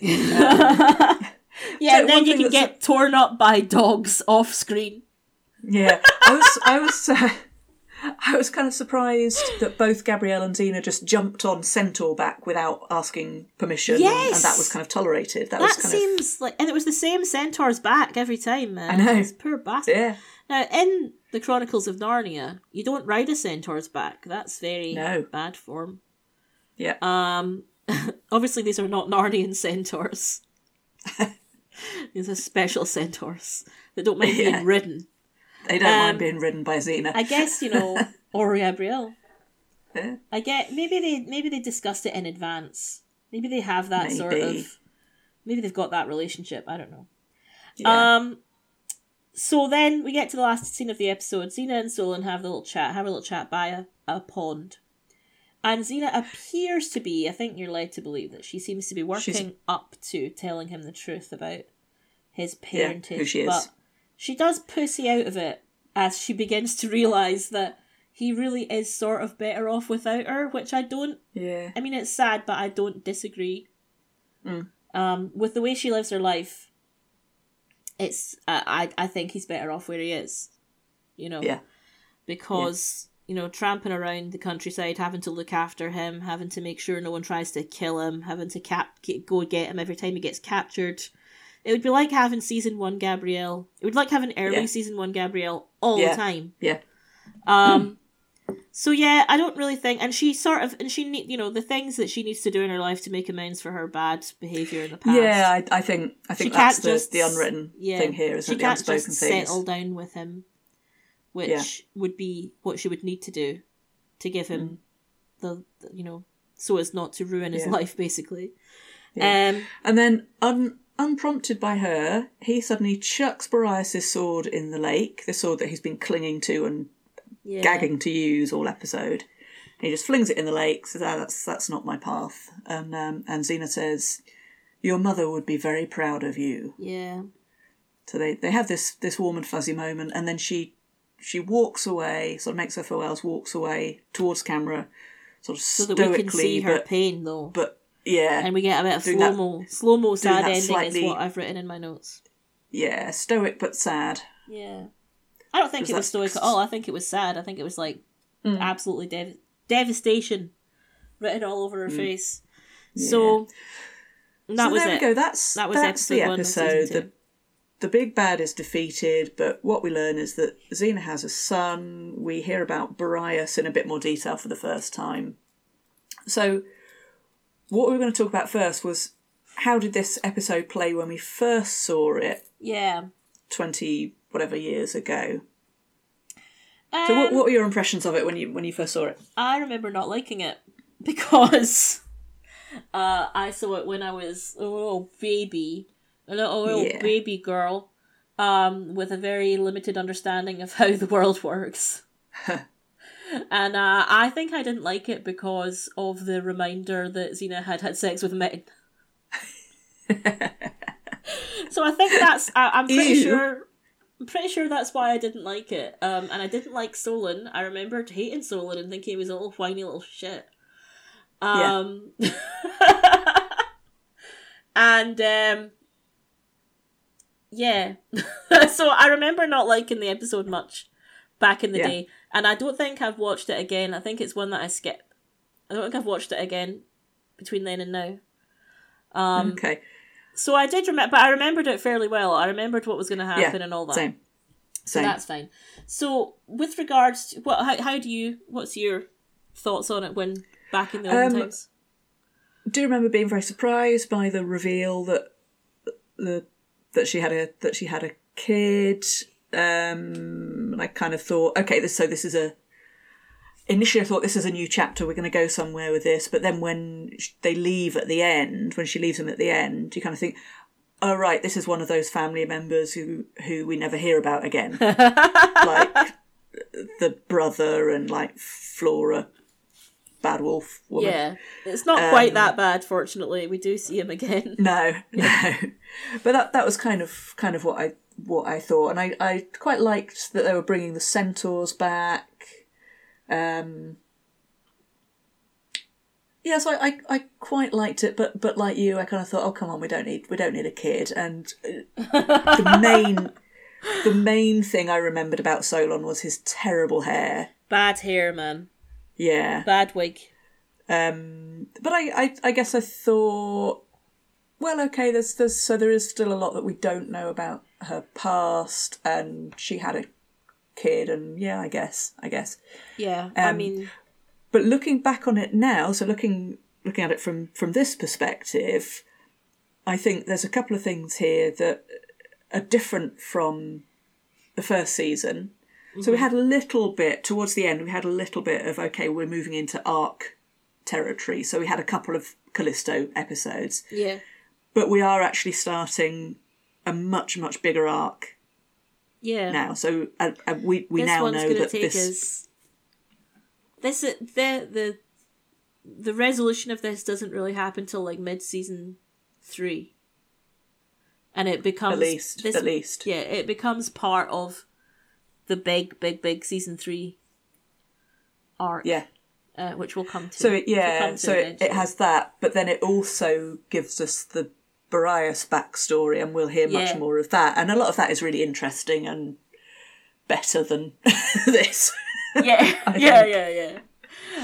Yeah, So and then you can get torn up by dogs off screen. Yeah, I was, I was, uh, I was kind of surprised that both Gabrielle and Xena just jumped on Centaur back without asking permission, and- and, that was kind of tolerated. That, That was kind seems like, and it was the same centaur's back every time, man. I know. This poor bastard. yeah, Now, in the Chronicles of Narnia, you don't ride a centaur's back. That's very No. bad form. yeah. Um, obviously, these are not Narnian centaurs. these are special centaurs that don't mind Yeah. being ridden. They don't um, mind being ridden by Xena. I guess you know, or Gabrielle. Yeah. I get maybe they maybe they discussed it in advance. Maybe they have that sort of. Maybe they've got that relationship. I don't know. Yeah. Um. So then we get to the last scene of the episode. Xena and Solon have the little chat, have a little chat by a, a pond. And Xena appears to be, I think you're led to believe that she seems to be working She's- up to telling him the truth about his parentage. Yeah, who she is. But she does pussy out of it as she begins to realise that he really is sort of better off without her, which I don't yeah. I mean, it's sad, but I don't disagree. Mm. Um, with the way she lives her life, it's uh, I I think he's better off where he is. You know, Yeah. because you know tramping around the countryside, having to look after him, having to make sure no one tries to kill him, having to cap get, go get him every time he gets captured. It would be like having season one Gabrielle. It would like having early Yeah. season one Gabrielle all Yeah. the time. Yeah. Um. So yeah, I don't really think, and she sort of, and she need, you know, the things that she needs to do in her life to make amends for her bad behavior in the past. Yeah, I, I think I think She that's the, just- the unwritten yeah. thing here, isn't she it? The can't unspoken just thing. is- settle down with him, which Yeah. would be what she would need to do to give him the, the- you know, so as not to ruin his Mm. Life, basically. Yeah. Um, And then, un, unprompted by her, he suddenly chucks Boreas' sword in the lake, the sword that he's been clinging to and yeah. gagging to use all episode. He just flings it in the lake, says, ah, that's, that's not my path. And, um, and Xena says, Your mother would be very proud of you. Yeah. So they, they have this, this warm and fuzzy moment, and then she she walks away, sort of makes her farewells, walks away towards camera, sort of So that we can see her but, pain, though. but yeah, and we get a bit of doing slow mo, slow mo sad ending slightly- is what I've written in my notes. yeah, stoic but sad. Yeah, I don't think it was stoic at all. I think it was sad. I think it was like Mm. absolutely dev- devastation written all over her face. So that Mm. so was there it. we go. That's That was that's the episode one episode. The, the big bad is defeated, but what we learn is that Xena has a son. We hear about Boreas in a bit more detail for the first time. So, what we were going to talk about first was how did this episode play when we first saw it Yeah. twenty whatever years ago? So, what, Um, what were your impressions of it when you when you first saw it? I remember not liking it because uh, I saw it when I was a little baby, a little, little Yeah. baby girl, um, with a very limited understanding of how the world works. and uh, I think I didn't like it because of the reminder that Xena had had sex with men. so I think that's. I, I'm pretty Ew. sure. I'm pretty sure that's why I didn't like it. Um, and I didn't like Solon. I remembered hating Solon and thinking he was a little whiny little shit. Um, and um, yeah, so I remember not liking the episode much back in the Yeah. day, and I don't think I've watched it again. I think it's one that I skip. I don't think I've watched it again between then and now. Um, okay, so I did remember, but I remembered it fairly well. I remembered what was going to happen and all that. same, So that's fine. So with regards to what, how, how do you? What's your thoughts on it when back in the old Um, times? do remember being very surprised by the reveal that the that she had a that she had a kid. Um, and I kind of thought, okay, this so this is a. Initially, I thought this is a new chapter. We're going to go somewhere with this. But then when they leave at the end, when she leaves them at the end, you kind of think, oh right, this is one of those family members who who we never hear about again, like the brother and like Flora, Bad Wolf woman. Yeah, it's not quite Um, that bad. Fortunately, we do see him again. No, no. But that that was kind of kind of what I what I thought, and I I quite liked that they were bringing the centaurs back. Um. Yeah, so I, I, I quite liked it, but but like you, I kind of thought, oh come on, we don't need we don't need a kid. And uh, the main the main thing I remembered about Solon was his terrible hair. Bad hair, man. Yeah, Bad wig. Um, but I, I, I guess I thought, well, okay, there's, there's, so there is still a lot that we don't know about her past, and she had a kid, and yeah, I guess, I guess. Yeah, I Um, mean, But looking back on it now, so looking, looking at it from from this perspective, I think there's a couple of things here that are different from the first season. So we had a little bit towards the end. We had a little bit of okay, we're moving into arc territory. So we had a couple of Callisto episodes, yeah, but we are actually starting a much much bigger arc yeah. now. So uh, uh, we we this now one's know that take this us. This is the the the resolution of this doesn't really happen till like mid season three, and it becomes at least this, at least yeah, it becomes part of the big, big, big season three arc. yeah. uh, which we'll come to. So it, yeah, to so it, it has that, but then it also gives us the Boreas backstory, and we'll hear much Yeah. more of that. And a lot of that is really interesting and better than this. yeah, yeah, yeah, yeah.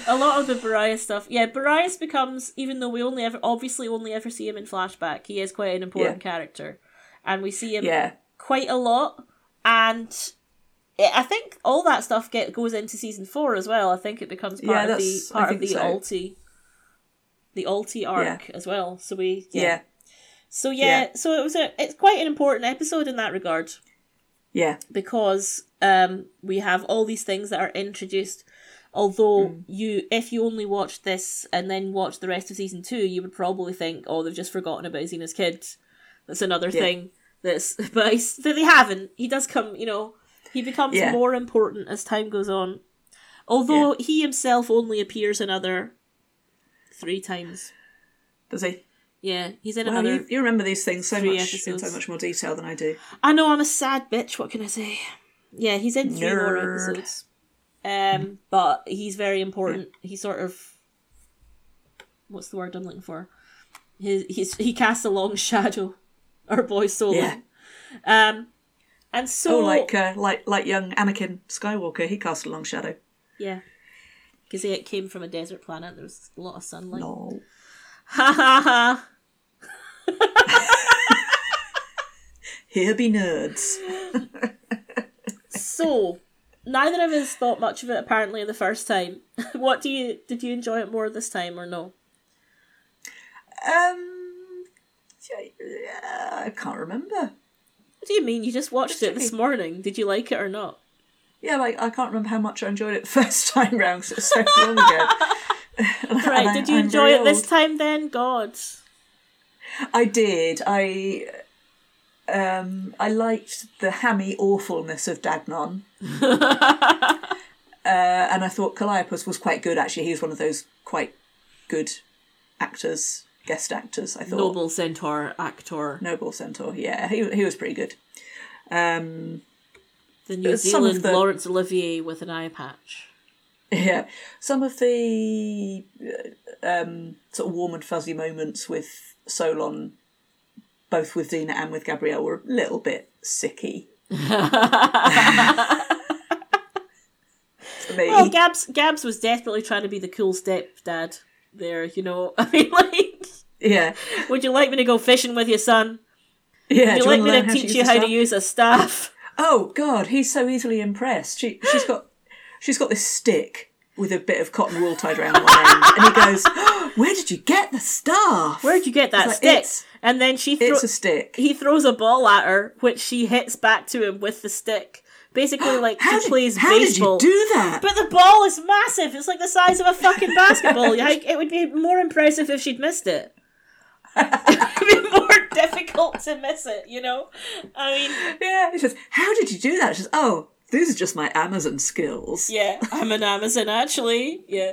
A lot of the Boreas stuff, yeah. Boreas becomes, even though we only ever, obviously only ever see him in flashback, he is quite an important character, and we see him Yeah. quite a lot. And I think all that stuff get goes into season four as well. I think it becomes part Yeah, of the part of the so. Alti, the Alti arc as well. So we Yeah. Yeah. Yeah. So yeah, so it was a it's quite an important episode in that regard Yeah. because um we have all these things that are introduced. Although Mm. you, if you only watched this and then watched the rest of season two, you would probably think, "Oh, they've just forgotten about Xena's kid." That's another Yeah. thing. That's but he's, they haven't. He does come, you know, he becomes Yeah. more important as time goes on. Although he himself only appears another three times. Does he? Yeah, he's in Wow, another. you, you remember these things so much in so much more detail than I do. I know I'm a sad bitch. What can I say? Yeah, he's in three more episodes. Um, but he's very important. He sort of, what's the word I'm looking for? He he's he casts a long shadow. Our boy Solo. Yeah. Um, and so Oh, like uh, like like young Anakin Skywalker, he cast a long shadow. yeah, because he came from a desert planet. There was a lot of sunlight. No. Ha ha ha. Here be nerds. So, neither of us thought much of it apparently the first time. what do you did you enjoy it more this time or no? Um, I can't remember. What do you mean? You just watched it this morning. Did you like it or not? Yeah, like I can't remember how much I enjoyed it the first time round 'cause it was so long ago. Right, I- did you I'm enjoy it this time then? God. I did. I um I liked the hammy awfulness of Dagnon. uh, and I thought Calliope was quite good actually. He was one of those quite good actors, guest actors, I thought. Noble centaur actor. Noble Centaur, yeah. He he was pretty good. Um The New Uh, Zealand the- Laurence Olivier with an eye patch. Yeah, some of the uh, um, sort of warm and fuzzy moments with Solon, both with Xena and with Gabrielle, were a little bit sicky. me, Well, Gabs Gabs was desperately trying to be the cool stepdad there, you know. I mean like yeah, would you like me to go fishing with you, son? yeah. Would you like wanna me to teach you how to use a staff? Oh God, he's so easily impressed. She she's got she's got this stick with a bit of cotton wool tied around one end, and he goes, oh, "Where did you get the staff? Where did you get that like, stick? "It's- And then she thro- It's a stick." he throws a ball at her, which she hits back to him with the stick. Basically, like How she did, plays how baseball. did you do that? But the ball is massive. It's like the size of a fucking basketball. Like, it would be more impressive if she'd missed it. it would be more difficult to miss it, you know? I mean, Yeah, he says, How did you do that? She says, Oh, these are just my Amazon skills. yeah, I'm an Amazon, actually. Yeah.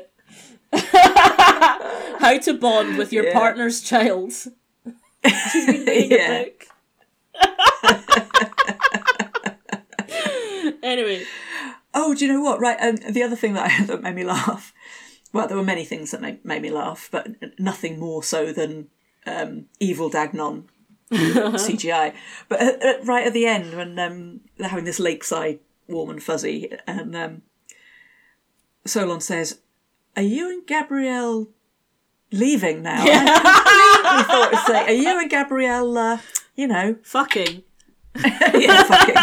How to bond with your Yeah. partner's child. She's been reading Yeah. a book. anyway, Oh, do you know what? Right, um, the other thing that, I, that made me laugh. Well, there were many things that made, made me laugh, but nothing more so than um, evil Dagnon CGI. But at, right at the end, when um, they're having this lakeside warm and fuzzy, and um, Solon says, "Are you and Gabrielle leaving now?" I completely thought to say, "Are you and Gabrielle, uh, you know, fucking. yeah, fucking.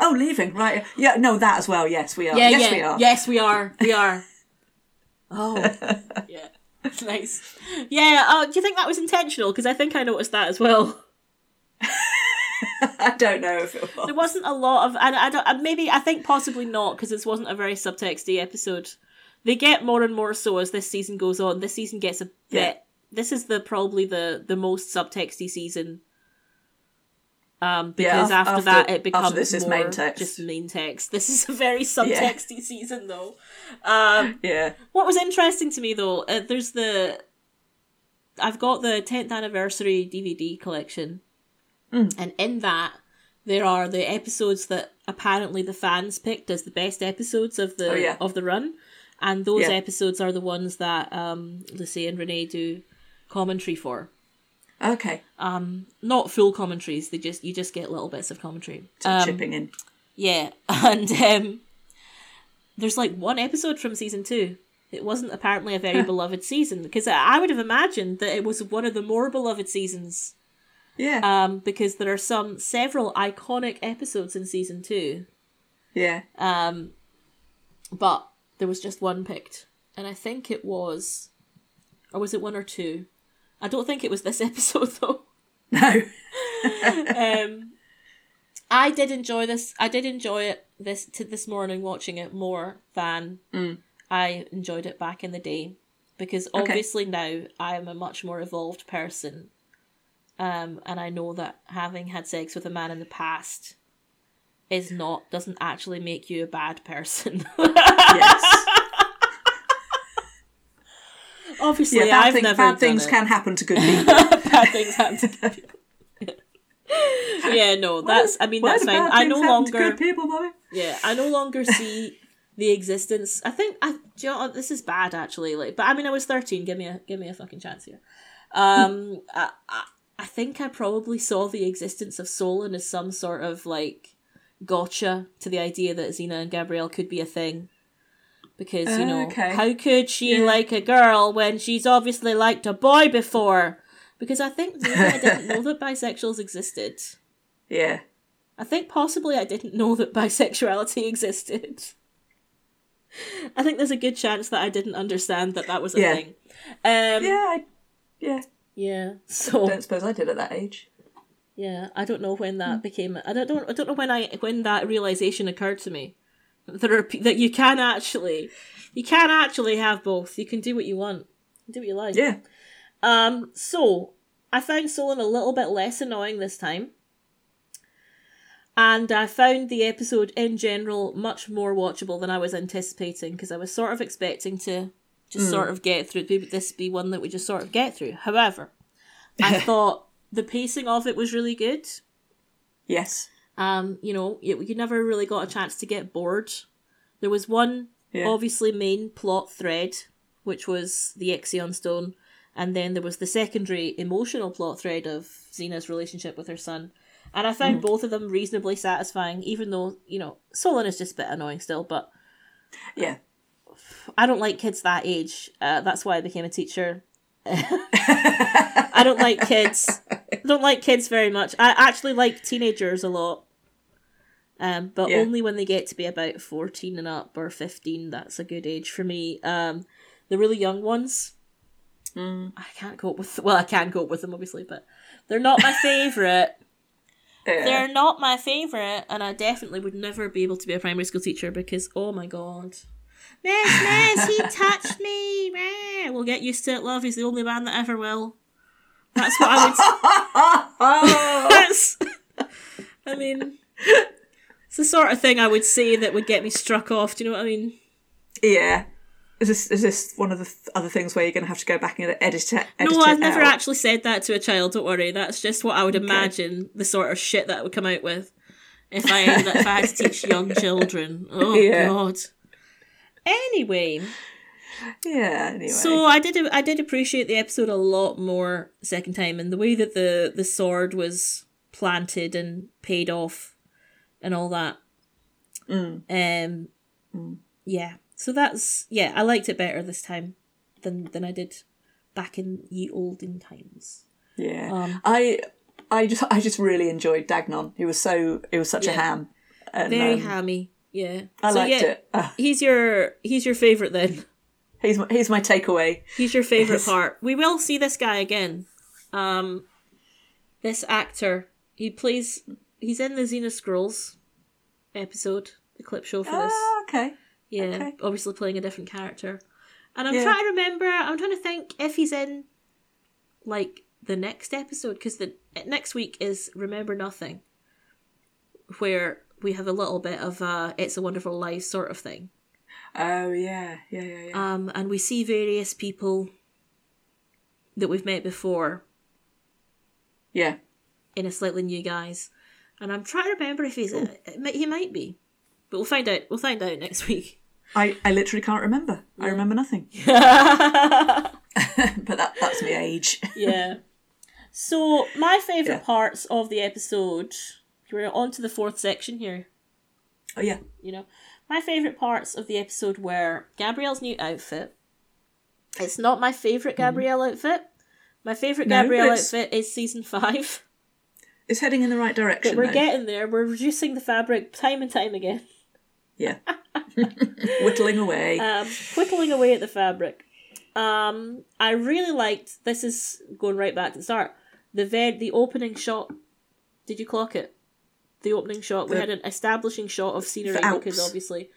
oh, leaving, right? Yeah, no, that as well. Yes, we are. Yeah, yes, yeah. we are. Yes, we are. We are. Oh, yeah. Nice. Yeah, uh, do you think that was intentional? Because I think I noticed that as well. I don't know if it was. There wasn't a lot of, and I don't, maybe, I think possibly not, because this wasn't a very subtexty episode. They get more and more so as this season goes on. This season gets a bit. Yeah. This is the probably the the most subtexty season. Um, because af- after, after- that it becomes after this is more main text. just main text. This is a very subtexty season though. Um, Yeah, What was interesting to me though, uh, there's the I've got the 10th anniversary DVD collection. Hmm. And in that there are the episodes that apparently the fans picked as the best episodes of the Oh, yeah. of the run. And those Yeah. episodes are the ones that um Lucy and Renee do commentary for. okay. Um not full commentaries, they just you just get little bits of commentary. Um, chipping in. yeah, and um, there's like one episode from season two. It wasn't apparently a very beloved season because I would have imagined that it was one of the more beloved seasons Yeah. um, because there are some several iconic episodes in season two. yeah. Um, but there was just one picked, and I think it was, or was it one or two? I don't think it was this episode though. No. um, I did enjoy this. I did enjoy it this to this morning watching it more than I enjoyed it back in the day, because Okay. obviously now I am a much more evolved person, um, and I know that having had sex with a man in the past is not doesn't actually make you a bad person. yes. obviously, Yeah, bad, I've thing- never bad things it. can happen to good people. bad things happen to good people. yeah, no, that's. I mean, Why that's fine. I no longer. Good people. Yeah, I no longer see the existence. I think I. Do you know, this is bad actually. Like, but I mean, I was thirteen. Give me a give me a fucking chance here. Um, I, I I think I probably saw the existence of Solon as some sort of like gotcha to the idea that Xena and Gabrielle could be a thing. Because you know, Okay. how could she Yeah. like a girl when she's obviously liked a boy before? Because I think maybe I didn't know that bisexuals existed. Yeah. I think possibly I didn't know that bisexuality existed. I think there's a good chance that I didn't understand that that was a Yeah. thing. Um, Yeah. I, yeah. Yeah. So Don't suppose I did at that age. yeah, I don't know when Hmm. that became. I don't, don't. I don't know when I when that realization occurred to me. That There are that you can actually, you can actually have both. You can do what you want. Do what you like. Yeah. Um, so I found Solon a little bit less annoying this time. And I found the episode in general much more watchable than I was anticipating because I was sort of expecting to just sort of get through maybe this be one that we just sort of get through. However, I thought the pacing of it was really good. Yes. Um, you know, you, you never really got a chance to get bored. There was one Yeah. obviously main plot thread, which was the Ixion Stone, and then there was the secondary emotional plot thread of Xena's relationship with her son. And I found both of them reasonably satisfying, even though, you know, Solon is just a bit annoying still, but Yeah. I don't like kids that age. Uh, that's why I became a teacher. I don't like kids. I don't like kids very much. I actually like teenagers a lot. Um, but Yeah. only when they get to be about 14 and up or 15. That's a good age for me. Um, the really young ones, I can't cope with. Well, I can cope with them, obviously, but they're not my favourite. Yeah. They're not my favourite, and I definitely would never be able to be a primary school teacher because, oh my god. Miss, miss, he touched me. We'll get used to it, love. He's the only man that ever will. That's what I would. That's. I mean, it's the sort of thing I would say that would get me struck off. Do you know what I mean? yeah. Is this is this one of the th- other things where you're going to have to go back and edit it? Edit No, I've never out? actually said that to a child. Don't worry. That's just what I would imagine the sort of shit that I would come out with if I if I had to teach young children. Oh Yeah. god. Anyway, Yeah. Anyway. so I did I did appreciate the episode a lot more second time, and the way that the the sword was planted and paid off, and all that. Um, yeah. So that's yeah. I liked it better this time than than I did back in ye olden times. yeah. um, I I just I just really enjoyed Dagnon. He was so he was such a ham. And, Very um, hammy. Yeah. I so, liked yeah, it. Uh, He's your he's your favorite then. he's my, he's my takeaway. He's your favorite part. We will see this guy again. Um, this actor, he plays. He's in the Xena Scrolls episode, the clip show for this. Ah, okay. Yeah, okay. obviously playing a different character. And I'm Yeah. trying to remember. I'm trying to think if he's in like the next episode because the next week is Remember Nothing, where we have a little bit of a "It's a Wonderful Life" sort of thing. Oh yeah, yeah, yeah, yeah. Um, and we see various people that we've met before yeah. in a slightly new guise. And I'm trying to remember if he's might- he might be, but we'll find out. We'll find out next week. I, I literally can't remember. I remember nothing. but that that's my age. yeah. So my favourite Yeah. parts of the episode. We're on to the fourth section here. Oh yeah. You know, my favourite parts of the episode were Gabrielle's new outfit. It's not my favourite Gabrielle outfit. My favourite Mm-hmm. No, Gabrielle outfit is season five. It's heading in the right direction. But we're though. getting there. We're reducing the fabric time and time again. yeah, whittling away. um, whittling away at the fabric. Um, I really liked. This is going right back to the start. The ved, the opening shot. Did you clock it? The opening shot. we The- had an establishing shot of scenery because obviously,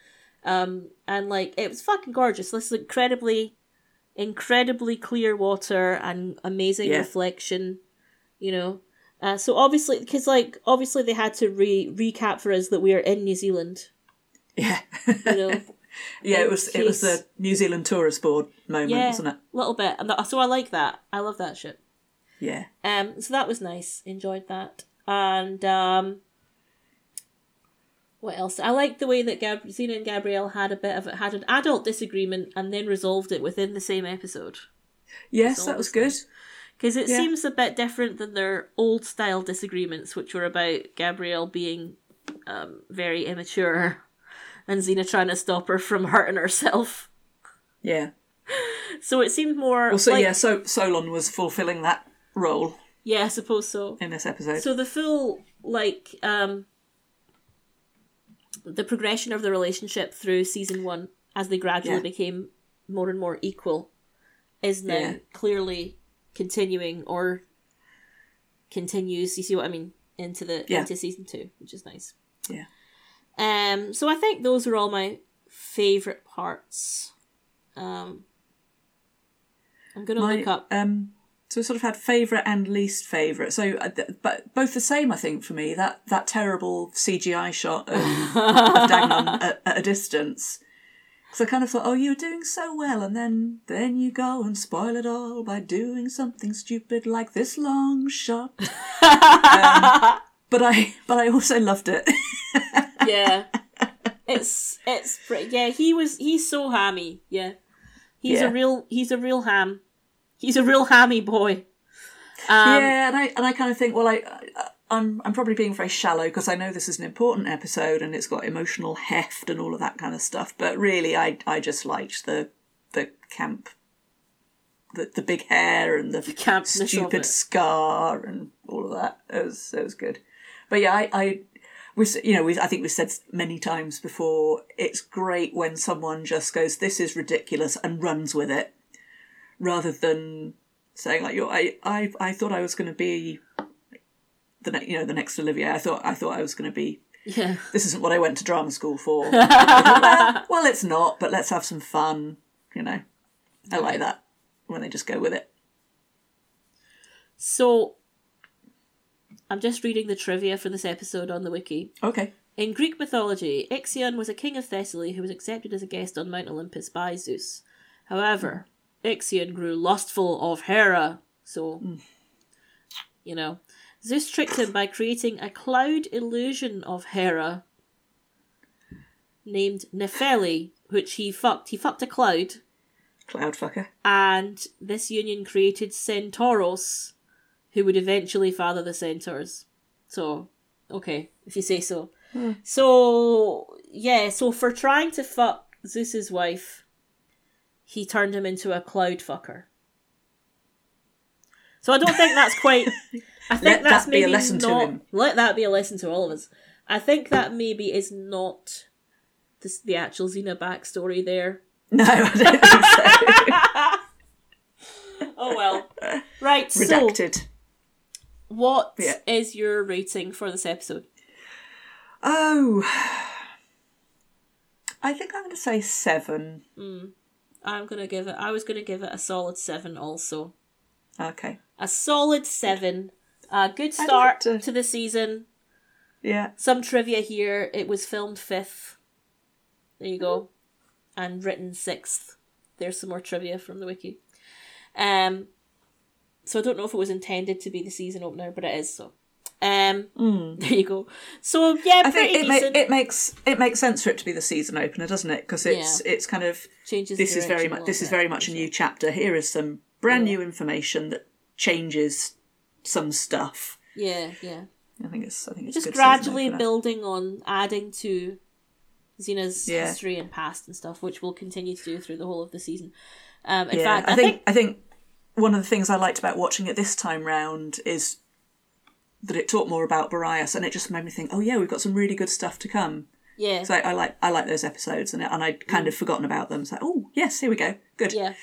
um, and like it was fucking gorgeous. This is incredibly, incredibly clear water and amazing Yeah. reflection. You know. Uh, so obviously, because like obviously they had to re recap for us that we are in New Zealand. yeah, You know, yeah. It was it was the New Zealand Tourist Board moment, yeah, wasn't it? a little bit, and so I like that. I love that shit. Yeah, Um, so that was nice. Enjoyed that, and um, what else? I liked the way that Gab- Xena and Gabrielle had a bit of had an adult disagreement and then resolved it within the same episode. yes, that was good. Because it Yeah. seems a bit different than their old style disagreements, which were about Gabrielle being um, very immature and Xena trying to stop her from hurting herself. Yeah. So it seemed more. Well, so like, yeah, so Solon was fulfilling that role yeah, I suppose so. in this episode. So the full like um the progression of the relationship through season one as they gradually Yeah. became more and more equal is now Yeah. clearly continuing or continues, you see what I mean, into the Yeah. into season two, which is nice. Yeah. Um so I think those were all my favourite parts. Um I'm gonna My, look up um, so we sort of had favourite and least favourite. So, uh, but both the same, I think, for me. That that terrible CGI shot of, of Dagnon at, at a distance. Because I kind of thought, oh, you were doing so well, and then then you go and spoil it all by doing something stupid like this long shot. um, but I but I also loved it. yeah. It's it's pretty, yeah. He was he's so hammy. Yeah, he's Yeah. a real he's a real ham. He's a real hammy boy. Um, yeah, and I and I kind of think, well, I, I I'm I'm probably being very shallow because I know this is an important episode and it's got emotional heft and all of that kind of stuff. But really, I I just liked the the camp, the the big hair and the, campness stupid scar and all of that. It was it was good. But yeah, I. I we, you know, we, I think we've said many times before. It's great when someone just goes, "This is ridiculous," and runs with it, rather than saying like, "Yo, I, I, I thought I was going to be the, ne- you know, the next Olivier. I thought, I thought I was going to be. Yeah, This isn't what I went to drama school for. well, well, it's not, but let's have some fun. You know, I like that when they just go with it. so I'm just reading the trivia for this episode on the wiki. Okay. In Greek mythology, Ixion was a king of Thessaly who was accepted as a guest on Mount Olympus by Zeus. However, Ixion grew lustful of Hera, so, mm. you know. Zeus tricked him by creating a cloud illusion of Hera named Nephele, which he fucked. He fucked a cloud, Cloud fucker. and this union created Centauros, who would eventually father the centaurs. So, okay, if you say so. Hmm. So, yeah, so for trying to fuck Zeus's wife, he turned him into a cloud fucker. So I don't think that's quite. I think Let that's that be a maybe lesson to not. him. Let that be a lesson to all of us. I think that maybe is not this, the actual Xena backstory there. No, I don't think so. Oh well. Right, so Redacted. what is Yeah. your rating for this episode? Oh. I think I'm going to say seven. Hmm. I'm gonna give it. I was gonna give it a solid seven. Also, Okay. a solid seven. A good start like to- to the season. Yeah. Some trivia here. It was filmed fifth. There you go. And written sixth. There's some more trivia from the wiki. Um so I don't know if it was intended to be the season opener, but it is so. Um there you go. So yeah. I pretty think it, ma- it makes it makes sense for it to be the season opener, doesn't it? Because it's it's kind of Changes this is very much this is very much a new chapter. Here is some brand new information that changes some stuff. Yeah, yeah. I think it's I think it's Just good gradually building on adding to Xena's Yeah. history and past and stuff, which we'll continue to do through the whole of the season. Um, in Yeah, fact, I think I think one of the things I liked about watching it this time round is that it talked more about Boreas, and it just made me think, oh yeah, we've got some really good stuff to come. Yeah. So I, I like I like those episodes, and and I'd kind mm. of forgotten about them. So oh yes, here we go, good. Yeah.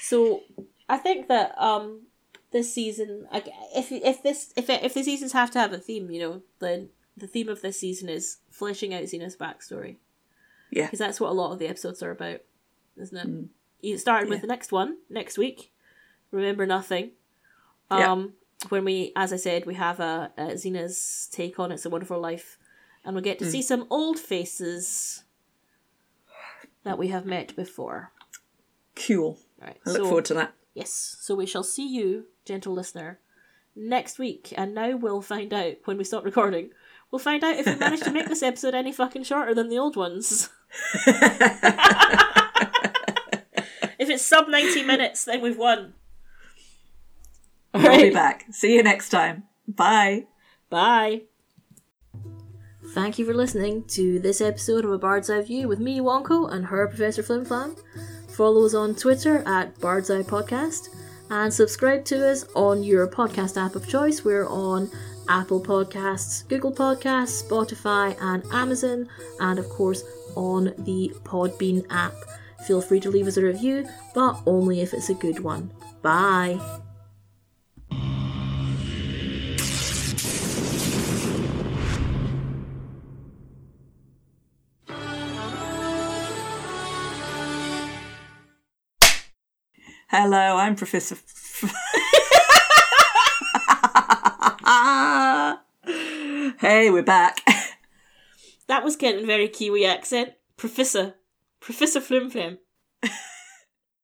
So I think that um this season, like, if if this if it, if the seasons have to have a theme, you know, then the theme of this season is fleshing out Xena's backstory. Yeah. Because that's what a lot of the episodes are about, isn't it? Mm. You started with Yeah. the next one next week. Remember nothing. Yeah. Um, When we, as I said, we have a, a Xena's take on It's a Wonderful Life, and we get to hmm. see some old faces that we have met before. Cool. Right. I look so, forward to that. Yes. So we shall see you, gentle listener, next week. And now we'll find out when we stop recording. We'll find out if we managed to make this episode any fucking shorter than the old ones. if it's sub 90 minutes, then we've won. I'll be back. See you next time. Bye. Bye. Thank you for listening to this episode of A Bird's Eye View with me, Wonko, and her, Professor Flimflam. Follow us on Twitter at Bird's Eye Podcast and subscribe to us on your podcast app of choice. We're on Apple Podcasts, Google Podcasts, Spotify, and Amazon, and of course on the Podbean app. Feel free to leave us a review, but only if it's a good one. Bye. Hello, I'm Professor. hey, we're back. That was getting very Kiwi accent. Professor. Professor Flimflam.